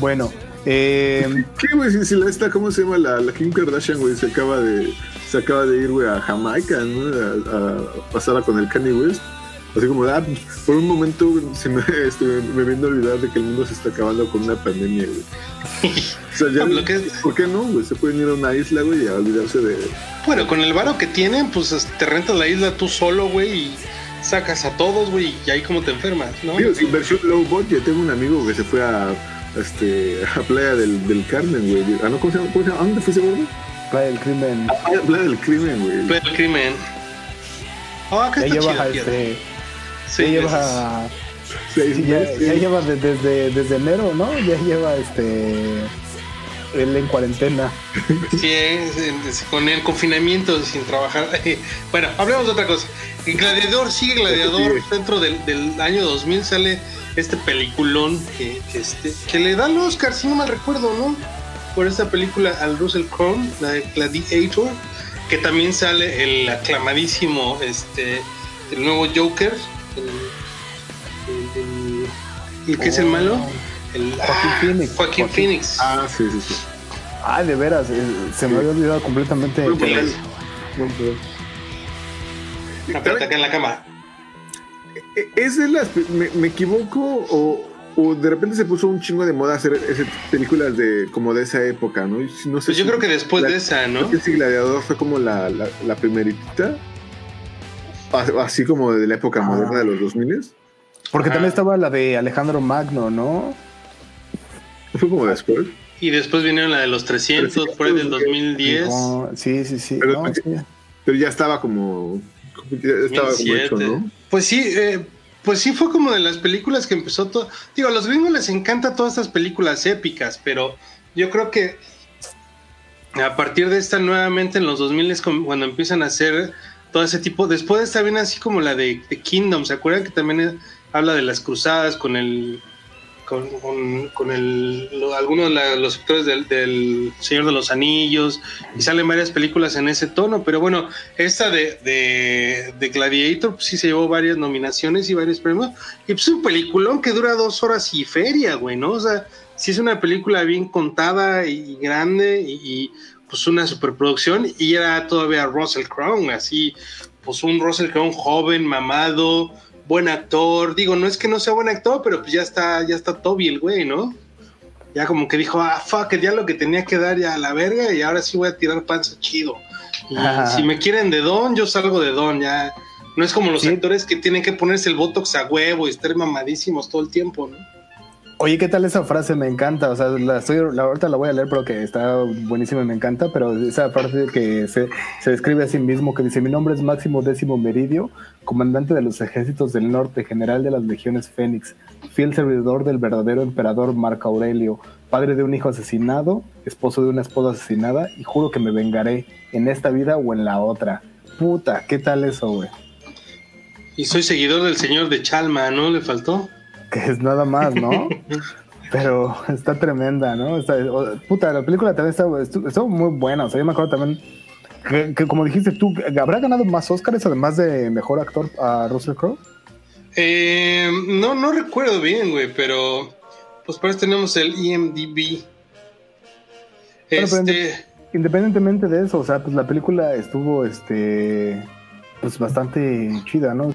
B: Bueno, eh,
C: ¿Qué, güey? Si, si la esta, ¿cómo se llama? La, la Kim Kardashian, güey, se acaba de, se acaba de ir, güey, a Jamaica, ¿no? A, a pasarla con el Kanye West. Así como, ah, por un momento se me, este, me viene a olvidar de que el mundo se está acabando con una pandemia, güey. O sea, ya,
E: Lo que-
C: ¿por qué no, güey? Se pueden ir a una isla, güey, y a olvidarse de...
E: Bueno, con el varo que tienen, pues te rentas la isla tú solo, güey, y sacas a todos, güey, y ahí como te enfermas, ¿no?
C: Digo, inversión low budget. Tengo un amigo que se fue a, este, a Playa del, del Carmen, güey. Ah, no, ¿cómo se llama? ¿Cómo se llama? ¿A dónde fuiste, gordo?
B: Playa del crimen.
C: Ah, Playa del Crimen, güey.
E: Pero el crimen. Oh, acá
B: Ya
E: está
B: lleva,
E: chido,
B: este.
E: Sí,
B: ya
E: es-
B: lleva,
C: Seis
B: sí, ya,
C: meses.
B: ya lleva de- desde, desde enero, ¿no? Ya lleva este él en cuarentena.
E: Sí, es- es- con el confinamiento sin trabajar. Bueno, hablemos de otra cosa. Gladiador, sigue Gladiador.
C: Sigue.
E: Dentro del, del año 2000 sale este peliculón que, que, este, que le da el Oscar, si no mal recuerdo, ¿no? Por esta película al Russell Crowe, la de Gladiator, que también sale el aclamadísimo, este, el nuevo Joker, el, el- el- el que es el malo, el
B: Joaquín
E: ah,
B: Phoenix.
E: Joaquín
B: Joaquín-
E: Phoenix.
C: Ah, sí, sí, sí.
B: Ah, de veras, eh, se me había olvidado completamente. Que-
C: papel. Buen papel.
E: Aparte acá en la cama.
C: Eh, ¿Es de las. Me, me equivoco o, o de repente se puso un chingo de moda hacer ese películas de como de esa época, ¿no? No sé
E: Pues yo
C: si-
E: creo que después
C: la-
E: de esa, ¿no?
C: Sé si Gladiador fue como la, la, la primeritita. A- Así como de la época
B: Ah.
C: moderna de los 2000
B: Porque
E: Ajá.
B: también estaba la de Alejandro Magno, ¿no?
C: Fue como después.
E: Y después vinieron la de los 300, por ahí del 2010.
B: No, sí, sí, sí.
C: Pero-
B: no, sí.
C: Pero ya estaba como. Ya estaba como
E: 2007.
C: hecho, ¿no?
E: Pues sí, eh, pues sí fue como de las películas que empezó todo. Digo, a los gringos les encanta todas estas películas épicas, pero yo creo que a partir de esta nuevamente en los 2000 es cuando empiezan a hacer todo ese tipo. Después está bien así como la de, de Kingdom, ¿se acuerdan que también es- habla de las cruzadas con el con, con, el, algunos de los actores del, Señor de los Anillos y salen varias películas en ese tono, pero bueno, esta de, de, de Gladiator pues sí se llevó varias nominaciones y varios premios y pues es un peliculón que dura dos horas y feria, güey, ¿no? O sea, sí es una película bien contada y grande y, y, pues una superproducción y era todavía Russell Crowe, así pues un Russell Crowe joven, mamado, buen actor. Digo, no es que no sea buen actor, pero pues ya está, ya está Toby el güey, ¿no? Ya como que dijo, ah, fuck, ya lo que tenía que dar ya a la verga y ahora sí voy a tirar panza chido. Y si me quieren de Don, yo salgo de Don, ya. No es como los
B: Sí.
E: actores que tienen que ponerse el botox a huevo y estar mamadísimos todo el tiempo, ¿no?
B: Oye, ¿qué tal esa frase? Me encanta. O sea, la estoy, la, ahorita la voy a leer porque está buenísima y me encanta, pero esa parte que se, se describe a sí mismo, que dice, mi nombre es Máximo Décimo Meridio, comandante de los ejércitos del norte, general de las legiones Fénix, fiel servidor del verdadero emperador Marco Aurelio, padre de un hijo asesinado, esposo de una esposa asesinada, y juro que me vengaré en esta vida o en la otra. Puta, ¿qué tal eso, güey?
E: Y soy seguidor del señor de Chalma, ¿no? ¿Le faltó?
B: Que es nada más, ¿no? Pero está tremenda, ¿no? Está, puta, la película también está, estu- estuvo muy buena. O sea, yo me acuerdo también que, que como dijiste tú, ¿habrá ganado más Oscars además de mejor actor a Russell Crowe?
E: Eh, no, no recuerdo bien, güey, pero pues para eso tenemos el E IMDb.
B: Bueno, pero
E: Este,
B: Independientemente de eso, o sea, pues la película estuvo, este, pues bastante chida, ¿no?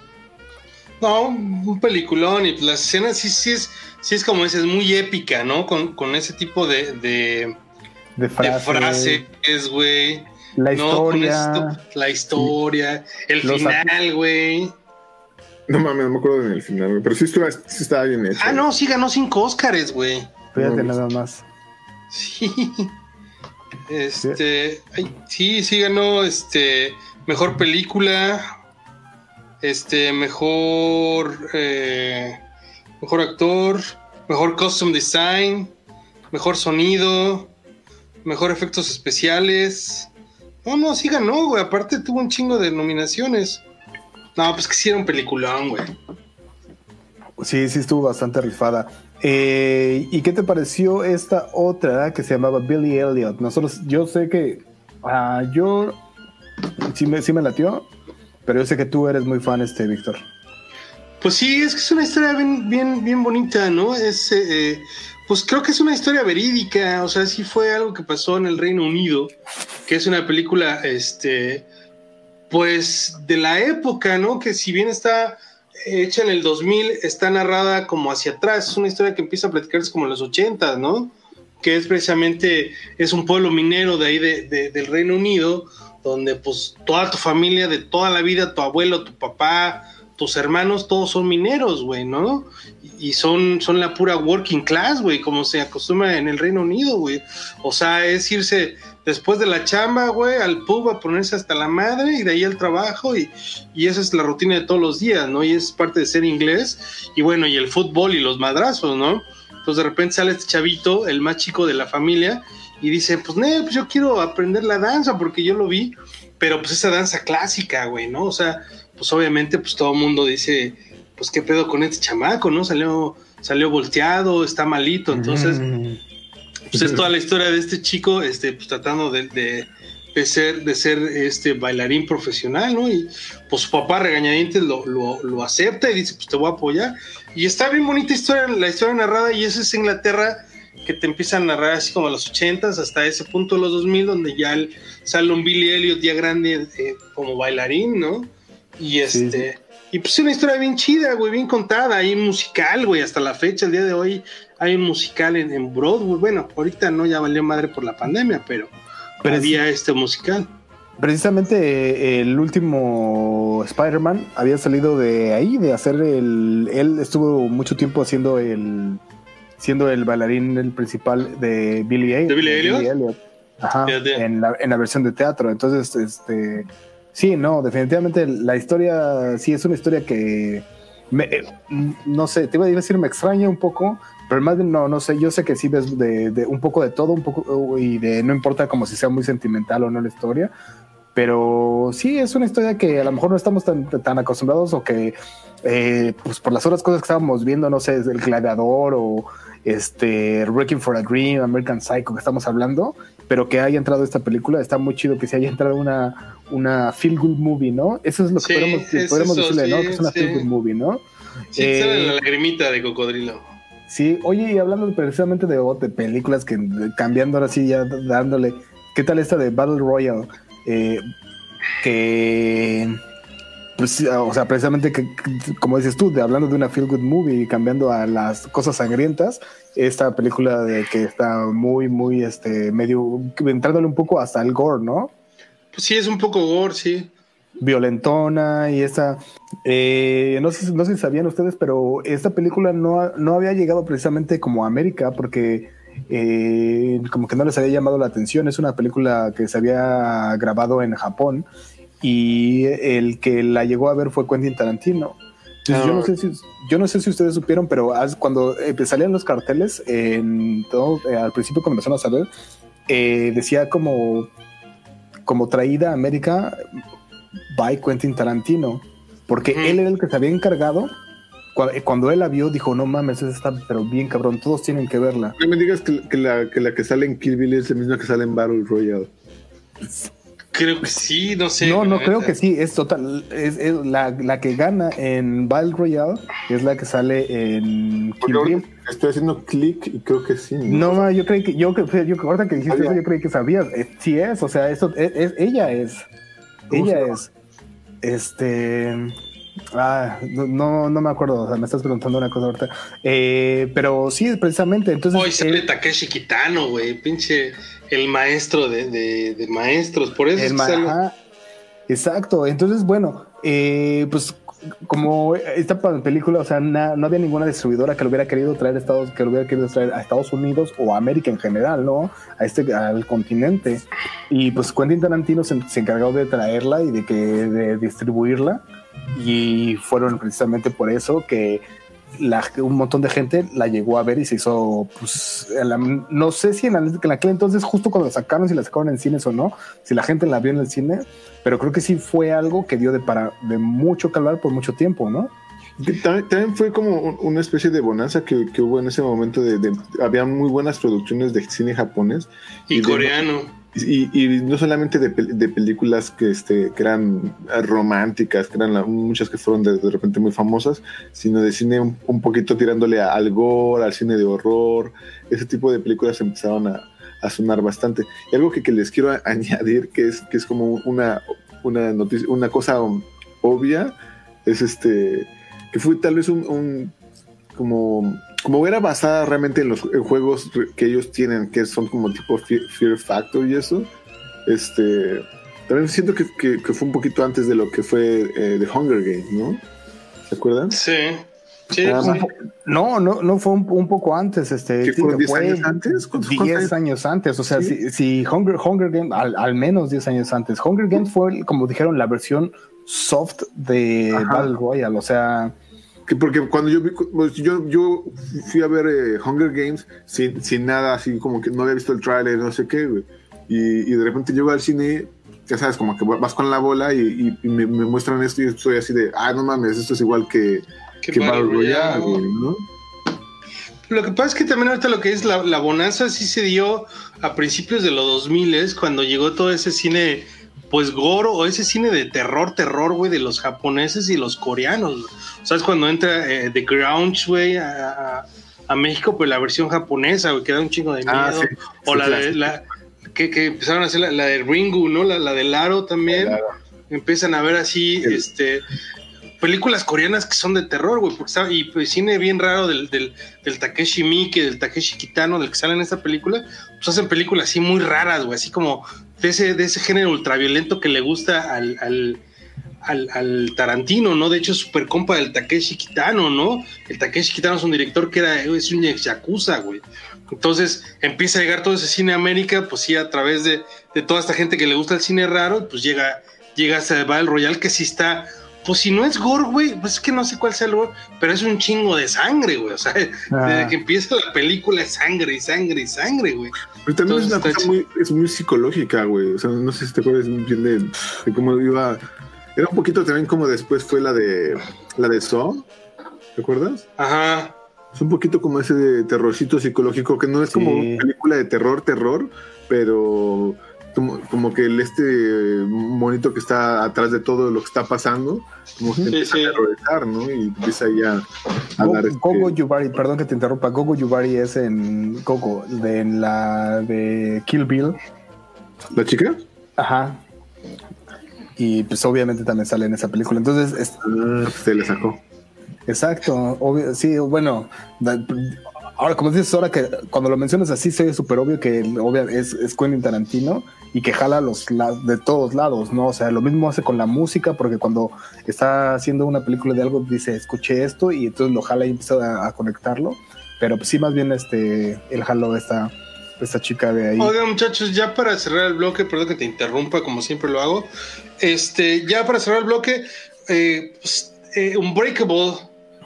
E: No, un peliculón y pues, las escenas sí, sí es, sí es como dices, muy épica, ¿no? Con, con ese tipo de, de,
B: De
E: de
B: frase,
E: frases, güey.
B: la
E: No,
B: historia.
E: esto- la historia, el
B: Los
E: final, güey.
C: No mames, no me acuerdo en el final, güey, pero sí, estuvo, sí estaba bien hecho.
E: Ah, no, sí ganó cinco Óscares, güey.
B: Fíjate
C: No,
B: nada más.
E: Sí. Este, ay, sí, sí ganó este mejor película, este mejor eh, mejor actor, mejor costume design, mejor sonido, mejor efectos especiales. No, no, sí ganó, güey. Aparte tuvo un chingo de nominaciones. No, pues que sí peliculón, güey.
B: Sí, sí estuvo bastante rifada. Eh, ¿Y qué te pareció esta otra que se llamaba Billy Elliot? Nosotros, yo sé que ah, yo sí me, sí me latió, pero yo sé que tú eres muy fan, este Víctor.
E: Pues sí, es que es una historia bien, bien, bien bonita, ¿no? Es, eh, pues creo que es una historia verídica, o sea, sí fue algo que pasó en el Reino Unido, que es una película, este, pues de la época, ¿no? Que si bien está hecha en el 2000, está narrada como hacia atrás, es una historia que empieza a platicarse como en los 80, ¿no? Que es precisamente, es un pueblo minero de ahí de- de- del Reino Unido, donde pues toda tu familia de toda la vida, tu abuelo, tu papá, tus hermanos, todos son mineros, güey, ¿no? Y son, son la pura working class, güey, como se acostumbra en el Reino Unido, güey. O sea, es irse después de la chamba, güey, al pub a ponerse hasta la madre y de ahí al trabajo y, y esa es la rutina de todos los días, ¿no? Y es parte de ser inglés y bueno, y el fútbol y los madrazos, ¿no? Entonces de repente sale este chavito, el más chico de la familia, y dice, pues, no, pues yo quiero aprender la danza porque yo lo vi, pero pues esa danza clásica, güey, ¿no? O sea, pues obviamente pues todo el mundo dice, pues qué pedo con este chamaco, ¿no? Salió, salió volteado, está malito, entonces
B: Mm.
E: pues es toda la historia de este chico, este, pues tratando de, de, de ser, de ser este bailarín profesional, ¿no? Y pues su papá regañadientes lo, lo, lo acepta y dice, pues te voy a apoyar. Y está bien bonita historia, la historia narrada, y eso es Inglaterra que te empieza a narrar así como a los ochentas hasta ese punto de los 2000 donde ya el, sale un Billy Elliot ya grande eh, como bailarín, ¿no? Y
B: Sí,
E: este... Y pues es una historia bien chida, güey, bien contada. Hay un musical, güey, hasta la fecha, el día de hoy, hay un musical en, en Broadway. Bueno, ahorita no, ya valió madre por la pandemia, pero,
B: Pero
E: había este musical.
B: Precisamente eh, el último Spider-Man había salido de ahí, de hacer el. Él estuvo mucho tiempo haciendo el. Siendo el bailarín el principal de Billy, A-
E: ¿De Billy Elliot?
B: Ajá,
E: Fíjate.
B: en la, en la versión de teatro. Entonces, este. Sí, no, definitivamente la historia. Sí, es una historia que. me, eh, no sé, te iba a decir me extraña un poco, pero más bien no, no sé, yo sé que sí ves de, de un poco de todo, un poco y de no importa como si sea muy sentimental o no la historia, pero sí es una historia que a lo mejor no estamos tan, tan acostumbrados o que eh, pues por las otras cosas que estábamos viendo, no sé, el gladiador o este Wrecking for a Dream, American Psycho que estamos hablando, pero que haya entrado esta película, está muy chido que se haya entrado una, una feel good movie, ¿no? Eso es lo que
E: Sí,
B: podemos,
E: es
B: podemos
E: eso,
B: decirle, ¿no? Que es una
E: sí.
B: feel good movie, ¿no?
E: Sí,
B: Eh,
E: sale la lagrimita de cocodrilo.
B: Sí, oye, y hablando precisamente de, de películas que cambiando ahora sí, ya dándole, ¿qué tal esta de Battle Royale? Eh, que, o sea, precisamente que, que, como dices tú, de hablando de una feel good movie y cambiando a las cosas sangrientas, esta película de que está muy, muy, este, medio, entrándole un poco hasta el gore, ¿no?
E: Pues sí, es un poco gore, sí.
B: violentona y esta eh, no sé no sé si sabían ustedes pero esta película no, no había llegado precisamente como a América porque eh, como que no les había llamado la atención es una película que se había grabado en Japón y el que la llegó a ver fue Quentin Tarantino entonces, yo no sé si yo no sé si ustedes supieron pero cuando eh, salían los carteles en todo eh, al principio cuando empezaron a saber eh, decía como como traída a América by Quentin Tarantino, porque él era el que se había encargado. Cu- Cuando él la vio, dijo: No mames, esa está pero bien cabrón, todos tienen que verla.
C: No me digas que, que la, que la que sale en Kill Bill es la misma que sale en Battle Royale.
E: Creo que sí, no sé.
B: no, no creo que sí, es total. Es, es la, la que gana en Battle Royale es la que sale en Kill Bill.
C: Estoy haciendo clic y creo que sí.
B: No, ma, yo creí que, yo, que- yo ahorita que dijiste
C: Sabía.
B: eso, yo creí que sabías. Eh, sí es, o sea, eso es, es- ella es.
C: ¿Cómo se
B: Ella es. Este. Ah, no, no me acuerdo, o sea, me estás preguntando una cosa ahorita. Eh, pero sí, precisamente, entonces.
E: Hoy sale
B: eh,
E: Takeshi Kitano, güey. Pinche el maestro de, de- de maestros. Por eso es
B: ma-
E: sale-
B: ajá, exacto. Entonces, bueno, eh, pues como esta película, o sea, na- no había ninguna distribuidora que lo hubiera querido traer a Estados, que lo hubiera querido traer a Estados Unidos o a América en general, ¿no? A este, al continente. Y pues Quentin Tarantino se, se encargó de traerla y de que de distribuirla. Y fueron precisamente por eso que la- un montón de gente la llegó a ver y se hizo, pues, la- no sé si en, la- en aquel entonces, justo cuando la sacaron, si la sacaron en cines o no, si la gente la vio en el cine, pero creo que sí fue algo que dio de, para, de mucho calar por mucho tiempo, ¿no?
C: También, también fue como un- una especie de bonanza que, que hubo en ese momento. De, de- había muy buenas producciones de cine japonés
E: y coreano.
C: Y, y no solamente de, de películas que, este, que eran románticas, que eran la- muchas que fueron de, repente muy famosas, sino de cine un, poquito tirándole al gore, al cine de horror. Ese tipo de películas empezaron a, sonar bastante. Y algo que, les quiero añadir, que es, que es como una, una noticia, una cosa obvia, es este, que fue tal vez un, un- como, como era basada realmente en los en juegos que ellos tienen, que son como tipo Fear, Fear Factor y eso, este, también siento que, que- que fue un poquito antes de lo que fue eh, The Hunger Games, ¿no? ¿Se acuerdan?
E: Sí.
C: Ah,
B: No, no, no fue un, un poco antes, este.
C: ¿Que
B: sí,
C: fueron 10
B: fue
C: años antes? ¿Cuántos-
B: 10
C: cuántos
B: años antes, o sea,
C: Sí.
B: si, si Hunger, Hunger Games, al, al menos 10 años antes, Hunger Games fue, como dijeron, la versión soft de
C: Ajá.
B: Battle Royale, o sea,
C: Que porque cuando yo vi, pues, yo, yo fui a ver eh, Hunger Games sin, sin nada, así como que no había visto el tráiler, no sé qué, güey. Y, y de repente llego al cine, ya sabes, como que vas con la bola y, me, me muestran esto y estoy así de, ah, no mames, esto es igual que,
E: Qué
C: que Battle Royale. güey, ¿no?
E: Lo que pasa es que también ahorita lo que es la, la bonanza sí se dio a principios de los 2000 cuando llegó todo ese cine, pues goro, o ese cine de terror, terror, güey, de los japoneses y los coreanos. ¿Sabes? Cuando entra eh, The Grunge, güey, a, México, pues la versión japonesa, güey, que da un chingo de miedo.
C: Ah, sí.
E: o
C: Sí,
E: la de la que, que empezaron a hacer la, la de Ringu, ¿no? La, la de Laro también.
C: Claro.
E: Empiezan a ver así, este películas coreanas que son de terror, güey, porque está- y pues cine bien raro del, del, del Takeshi Miike, del Takeshi Kitano, del que sale en esta película, pues hacen películas así muy raras, güey, así como de ese, de ese género ultraviolento que le gusta al, al, al, al Tarantino, ¿no? De hecho, es super compa del Takeshi Kitano, ¿no? El Takeshi Kitano es un director que era, es un ex yakuza, güey. Entonces empieza a llegar todo ese cine América, pues sí, a través de, de toda esta gente que le gusta el cine raro, pues llega, llega hasta el Battle Royale, que sí está pues si no es gore, güey, pues es que no sé cuál sea el gore, pero es un chingo de sangre, güey. O sea,
B: Ah.
E: desde que empieza la película es sangre y sangre y sangre, güey.
C: Pero también es una cosa muy, es muy psicológica, güey. O sea, no sé si te acuerdas bien de, de cómo iba. Era un poquito también como después fue la de la de Saw. ¿Te acuerdas?
E: Ajá.
C: Es un poquito como ese de terrorcito psicológico, que no es como
B: Sí.
C: una película de terror, terror, pero como, como que el este monito que está atrás de todo lo que está pasando, como que empieza
E: Sí, sí.
C: a terrorizar, ¿no? Y empieza ya a
B: Go-
C: dar este-
B: Gogo Yubari, perdón que te interrumpa. Gogo Yubari es en Gogo, de, en la de Kill Bill.
C: ¿La chica?
B: Ajá. Y pues obviamente también sale en esa película. Entonces, es-
C: Ah, se le sacó.
B: exacto. obvio- sí, bueno. Ahora, como dices, ahora que cuando lo mencionas así, se ve súper obvio que obvia- es, es Quentin Tarantino y que jala los la- de todos lados, ¿no? O sea, lo mismo hace con la música, porque cuando está haciendo una película de algo, dice, escuché esto y entonces lo jala y empieza a, a conectarlo. Pero pues sí, más bien este, el jaló esta, esta chica de ahí.
E: Oigan, muchachos, ya para cerrar el bloque, perdón que te interrumpa, como siempre lo hago. Este, ya para cerrar el bloque, eh, pues, eh, Unbreakable,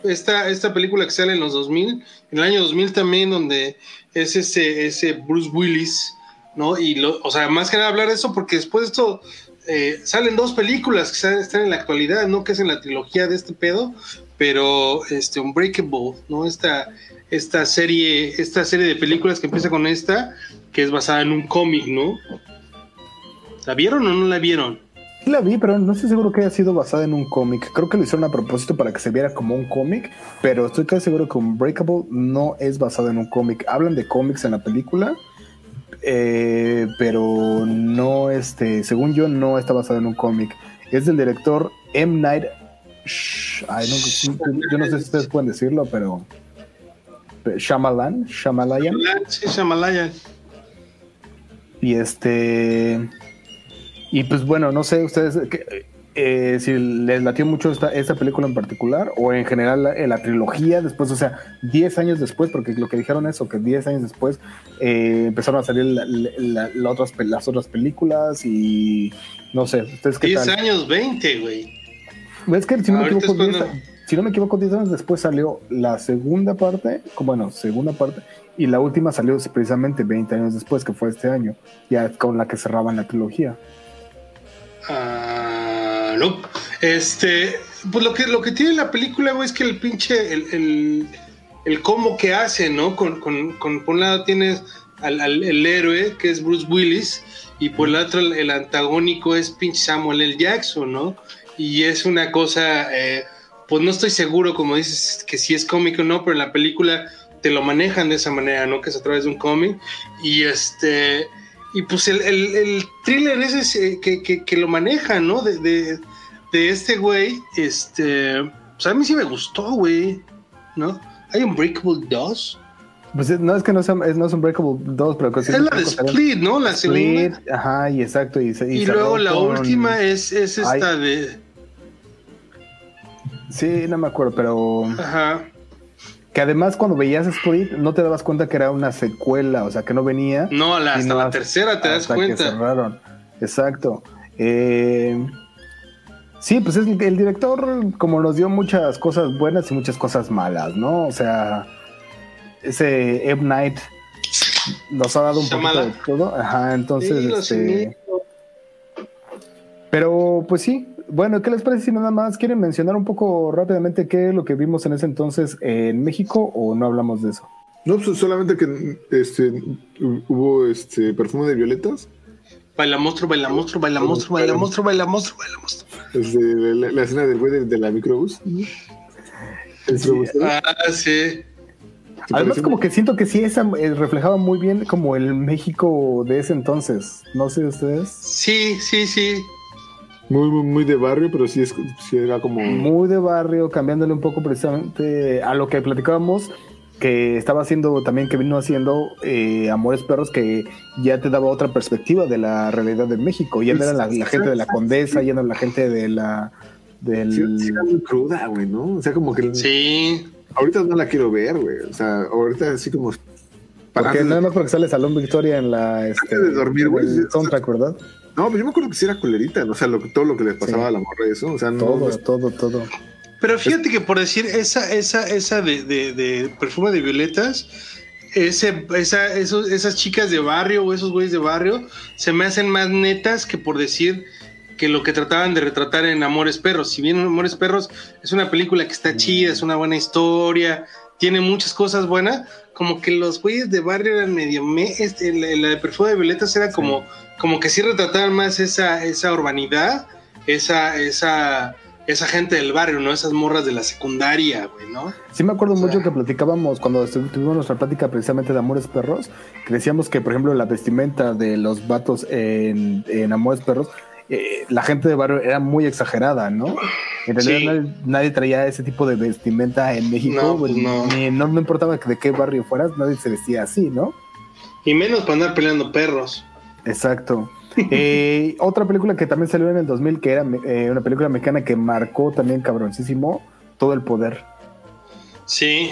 E: esta, esta película que sale en los 2000, en el año 2000 también, donde es ese, ese Bruce Willis, ¿no? Y, lo, o sea, más que nada hablar de eso, porque después de esto eh, salen dos películas que salen- están en la actualidad, ¿no? Que es en la trilogía de este pedo, pero este, Unbreakable, ¿no? Esta, esta serie, esta serie de películas que empieza con esta, que es basada en un cómic, ¿no? ¿La vieron o no la vieron?
B: Sí la vi, pero no estoy seguro que haya sido basada en un cómic. Creo que lo hicieron a propósito para que se viera como un cómic, pero estoy casi seguro que Unbreakable no es basada en un cómic. Hablan de cómics en la película, eh, pero no, este, según yo, no está basada en un cómic. Es del director M. Night. Sh- ay, no, yo no sé si ustedes pueden decirlo, pero. Shyamalan, Shyamalan.
E: Sí, Shyamalan.
B: Y este. Y pues bueno, no sé ustedes que, eh, si les latió mucho esta, esta película en particular o en general la, eh, la trilogía después, o sea, 10 años después, porque lo que dijeron es que 10 años después eh, empezaron a salir la- la- otras, las otras películas y no sé, ustedes qué
E: 10
B: tal.
E: años 20, güey.
B: Es que si no, me equivoco,
E: es
B: 10
E: cuando-
B: si no me equivoco, 10 años después salió la segunda parte, bueno, segunda parte, y la última salió precisamente 20 años después, que fue este año, ya con la que cerraban la trilogía.
E: Ah, no. Este, pues lo que, lo que tiene la película, güey, es que el pinche, el, el, cómo que hace, ¿no? Con, con, por un lado tienes al, al- el héroe, que es Bruce Willis, y por el otro el, el antagónico es pinche Samuel L. Jackson, ¿no? Y es una cosa, eh, pues no estoy seguro, como dices, que si es cómico o no, pero en la película te lo manejan de esa manera, ¿no? Que es a través de un cómic. Y este, y pues el, el, el thriller ese es, que, que, que lo maneja, ¿no? De, de, de este güey, este, pues a mí sí me gustó, güey, ¿no? Hay un Breakable 2.
B: Pues eh, no es que no, es, no es un Breakable 2, pero sí
E: Es la de Split, ¿no? La
B: Split,
E: segunda.
B: ajá, y exacto. Y, y
E: Y luego la
B: con-
E: última es, es esta
B: Ay.
E: de.
B: Sí, no me acuerdo, pero
E: Ajá.
B: Que además cuando veías Split no te dabas cuenta que era una secuela, o sea, que no venía.
E: No, la- hasta
B: sino
E: la tercera te das
B: hasta que
E: cuenta.
B: cerraron. Exacto. Eh, sí, pues es el director como nos dio muchas cosas buenas y muchas cosas malas, ¿no? O sea, ese M. Night nos ha dado un poquito
E: Shyamalan.
B: de todo. Ajá, entonces,
E: Sí,
B: este, pero pues sí, bueno, ¿qué les parece si nada más quieren mencionar un poco rápidamente qué es lo que vimos en ese entonces en México o no hablamos de eso?
C: No, pues solamente que este, hubo este perfume de violetas.
E: Baila monstruo, baila monstruo, baila monstruo, baila monstruo, baila monstruo, baila monstruo.
C: Este, la, la escena del güey de, de la microbús.
E: Ah, sí.
C: ¿Te
B: Además, como que siento que sí, esa eh, reflejaba muy bien como el México de ese entonces. No sé ustedes.
E: Sí, sí, sí.
C: Muy, muy, muy de barrio, pero sí, es, sí era como.
B: Muy de barrio, cambiándole un poco precisamente a lo que platicábamos, que estaba haciendo también, que vino haciendo eh, Amores Perros, que ya te daba otra perspectiva de la realidad de México. Ya no era la, la gente de la Condesa, ya no era la gente de la. Del...
C: Sí, sí era muy cruda, güey, ¿no? O sea, como que.
E: Sí.
C: Ahorita no la quiero ver, güey. O sea, ahorita así como.
B: Porque nada más porque sale Salón Victoria en la este,
C: Antes de dormir, güey,
B: soundtrack, ¿verdad?
C: No, pero yo me acuerdo que sí era culerita, ¿no? o sea, lo, todo lo que le pasaba
B: Sí.
C: a la morra, eso, o sea, no.
B: Todo,
C: no-
B: todo, todo.
E: Pero fíjate que por decir esa, esa, esa de, de- de perfume de violetas, ese, esa, esos, esas chicas de barrio o esos güeyes de barrio se me hacen más netas que por decir que lo que trataban de retratar en Amores Perros. Si bien Amores Perros es una película que está chida, es una buena historia, tiene muchas cosas buenas, como que los güeyes de barrio eran medio me, este, la, la de perfume de violetas era como, como que sí retrataban más esa, esa urbanidad, esa, esa, esa gente del barrio, ¿no? Esas morras de la secundaria, güey, ¿no?
B: Sí me acuerdo
E: O sea-
B: mucho que platicábamos cuando tuvimos nuestra plática precisamente de Amores Perros, que decíamos que, por ejemplo, la vestimenta de los vatos en, en Amores Perros, eh, la gente de barrio era muy exagerada, ¿no? En realidad
E: Sí.
B: nadie, nadie traía ese tipo de vestimenta en México,
E: No, pues no.
B: ni- no, no importaba de qué barrio fueras, nadie se vestía así, ¿no?
E: Y menos para andar peleando perros.
B: Exacto. Eh, otra película que también salió en el 2000, que era eh, una película mexicana que marcó también cabroncísimo, Todo el Poder.
E: Sí.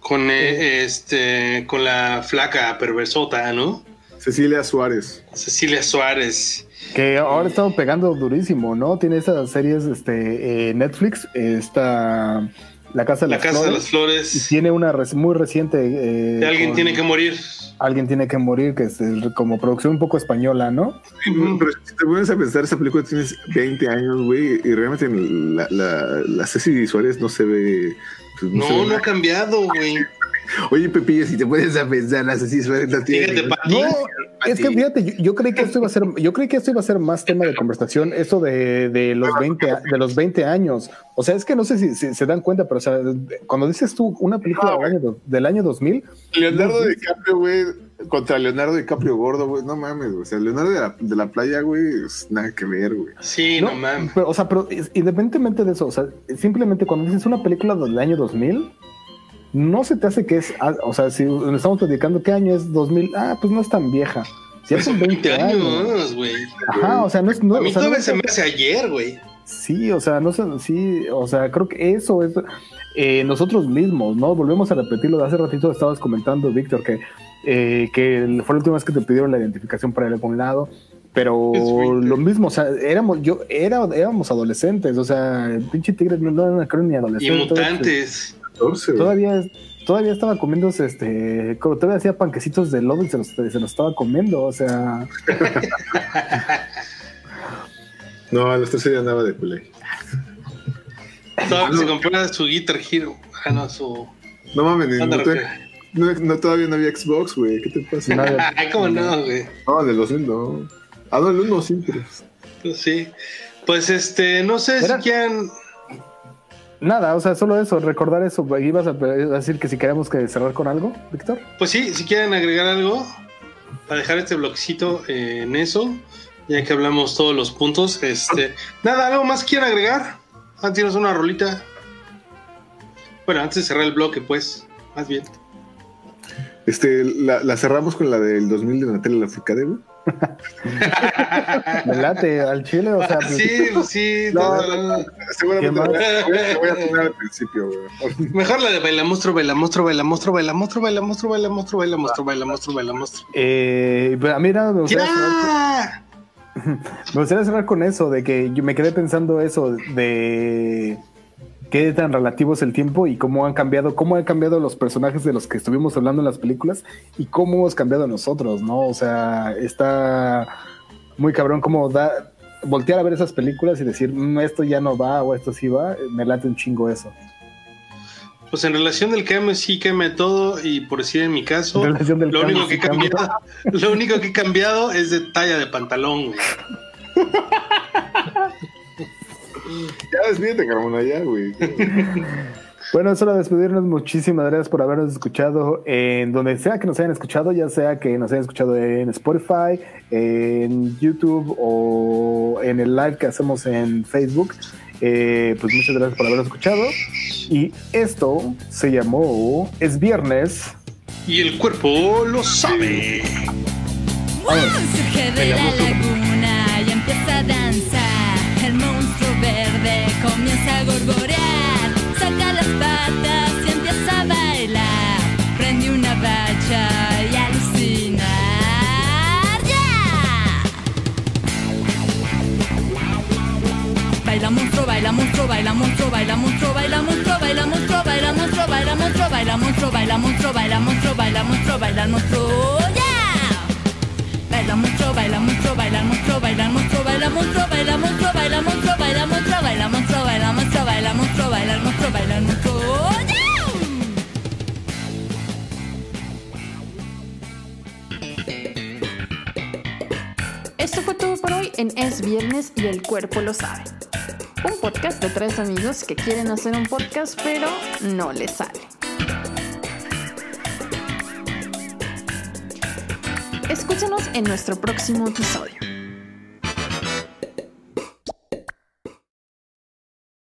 E: Con eh, este, con la flaca perversota, ¿no?
C: Cecilia Suárez.
E: Cecilia Suárez.
B: Que ahora está pegando durísimo, ¿no? Tiene esas series, este, eh, Netflix, está La Casa de
E: La
B: las
E: Casa de
B: Flores,
E: las
B: y
E: Flores.
B: tiene una res- muy reciente. eh,
E: Alguien
B: con
E: tiene que morir.
B: Alguien tiene que morir, que es el- como producción un poco española, ¿no?
C: Pero si te pones a pensar, esa película tienes 20 años, güey, y realmente la, la, la Ceci Suárez no se ve. pues, se ve
E: No, no ha cambiado, güey.
C: Oye, Pepillo, si te pones a pensar, la Ceci Suárez no
B: es que fíjate, yo, yo creí que esto iba a ser, yo creí que esto iba a ser más tema de conversación, eso de, de los 20, a- de los 20 años. O sea, es que no sé si, si se dan cuenta, pero o sea, cuando dices tú una película del año, del año 2000,
C: Leonardo DiCaprio, güey, contra Leonardo DiCaprio gordo, güey, no mames, güey. O sea, Leonardo de la, de la playa, güey, es nada que ver, güey.
E: Sí, no, mames.
B: Pero, o sea, pero independientemente de eso, o sea, simplemente cuando dices una película del año 2000, no se te hace que es, o sea, si estamos platicando qué año es 2000, ah, pues no es tan vieja. Ya son 20 años.
E: güey.
B: Ajá, o sea, no es, no,
E: A mí
B: o sea,
E: todavía
B: no-
E: se me hace ayer, güey.
B: Sí, o sea, no sé, sí, o sea, creo que eso es eh, nosotros mismos, ¿no? Volvemos a repetirlo. Hace ratito estabas comentando, Víctor, que, eh, que fue la última vez que te pidieron la identificación para ir a algún lado. Pero lo mismo, o sea, éramos, yo, era, éramos adolescentes, o sea, el pinche tigre no, no era creo ni
E: Y
B: adolescente.
E: mutantes.
C: 14, güey.
B: Todavía, todavía estaba comiéndose, este, como todavía hacía panquecitos de lodo y se los, se los estaba comiendo, o sea,
C: No, a los 13 ya andaba de culé.
E: Todavía se compraba su Guitar Hero. Ah, no, su.
C: No mames, no,
E: Rafael.
C: no, no, todavía no había Xbox, güey. ¿Qué te pasa?
E: Ay, cómo no, güey.
C: No, del 2000 no. Ah, no, el 1 sí, pero.
E: Pues sí. Pues este, no sé
B: Era-
E: si quieran.
B: Nada, o sea, solo eso, recordar eso. ¿Ibas a decir que si queremos que cerrar con algo, Víctor?
E: Pues sí, si quieren agregar algo, para dejar este bloquecito eh, en eso, ya que hablamos todos los puntos. Este, nada, algo más quieren agregar. Ah, tienes una rolita. Bueno, antes de cerrar el bloque, pues, más bien.
C: Este, la, la cerramos con la del 2000 de Natalia Lafourcade, güey.
B: Me late al chile, o sea,
E: Sí, pues sí.
C: No,
E: todo-
C: no, no, Seguramente voy a- poner al principio, güey.
E: Mejor la de baila monstruo, baila monstruo, baila monstruo, baila monstruo, baila monstruo, baila monstruo, baila monstruo, baila monstruo, baila monstruo.
B: eh, pero a mí nada, me gustaría, cerrar, me gustaría cerrar con eso, de que yo me quedé pensando eso, de qué tan relativo es el tiempo y cómo han cambiado, cómo han cambiado los personajes de los que estuvimos hablando en las películas y cómo hemos cambiado nosotros, ¿no? O sea, está muy cabrón cómo da voltear a ver esas películas y decir, "Mm, esto ya no va o esto sí va, me late un chingo eso.
E: Pues en relación del cambio sí cambia todo y por decir en mi caso,
B: En relación del
E: lo único que cambiado, lo único que he cambiado es de talla de pantalón, güey.
C: Ya despídete, Carmona, ya, güey.
B: Bueno, es hora de despedirnos. Muchísimas gracias por habernos escuchado en donde sea que nos hayan escuchado, ya sea que nos hayan escuchado en Spotify, en YouTube o en el live que hacemos en Facebook. Eh, pues muchas gracias por habernos escuchado. Y esto se llamó Es Viernes.
E: Y el cuerpo lo sabe.
F: Surge de la laguna y empieza a danzar. Baila monstruo, baila monstruo, baila monstruo, baila monstruo, baila monstruo, baila monstruo, baila monstruo, baila monstruo, baila monstruo, baila monstruo, baila monstruo. Baila monstruo, baila monstruo, baila monstruo, baila monstruo, baila monstruo, baila monstruo, baila monstruo, baila monstruo, baila monstruo, baila monstruo, baila monstruo, baila monstruo, baila monstruo, yeah.
G: Esto fue todo por hoy en Es Viernes y el cuerpo lo sabe. Un podcast de tres amigos que quieren hacer un podcast pero no les sale. Escúchanos en nuestro próximo episodio.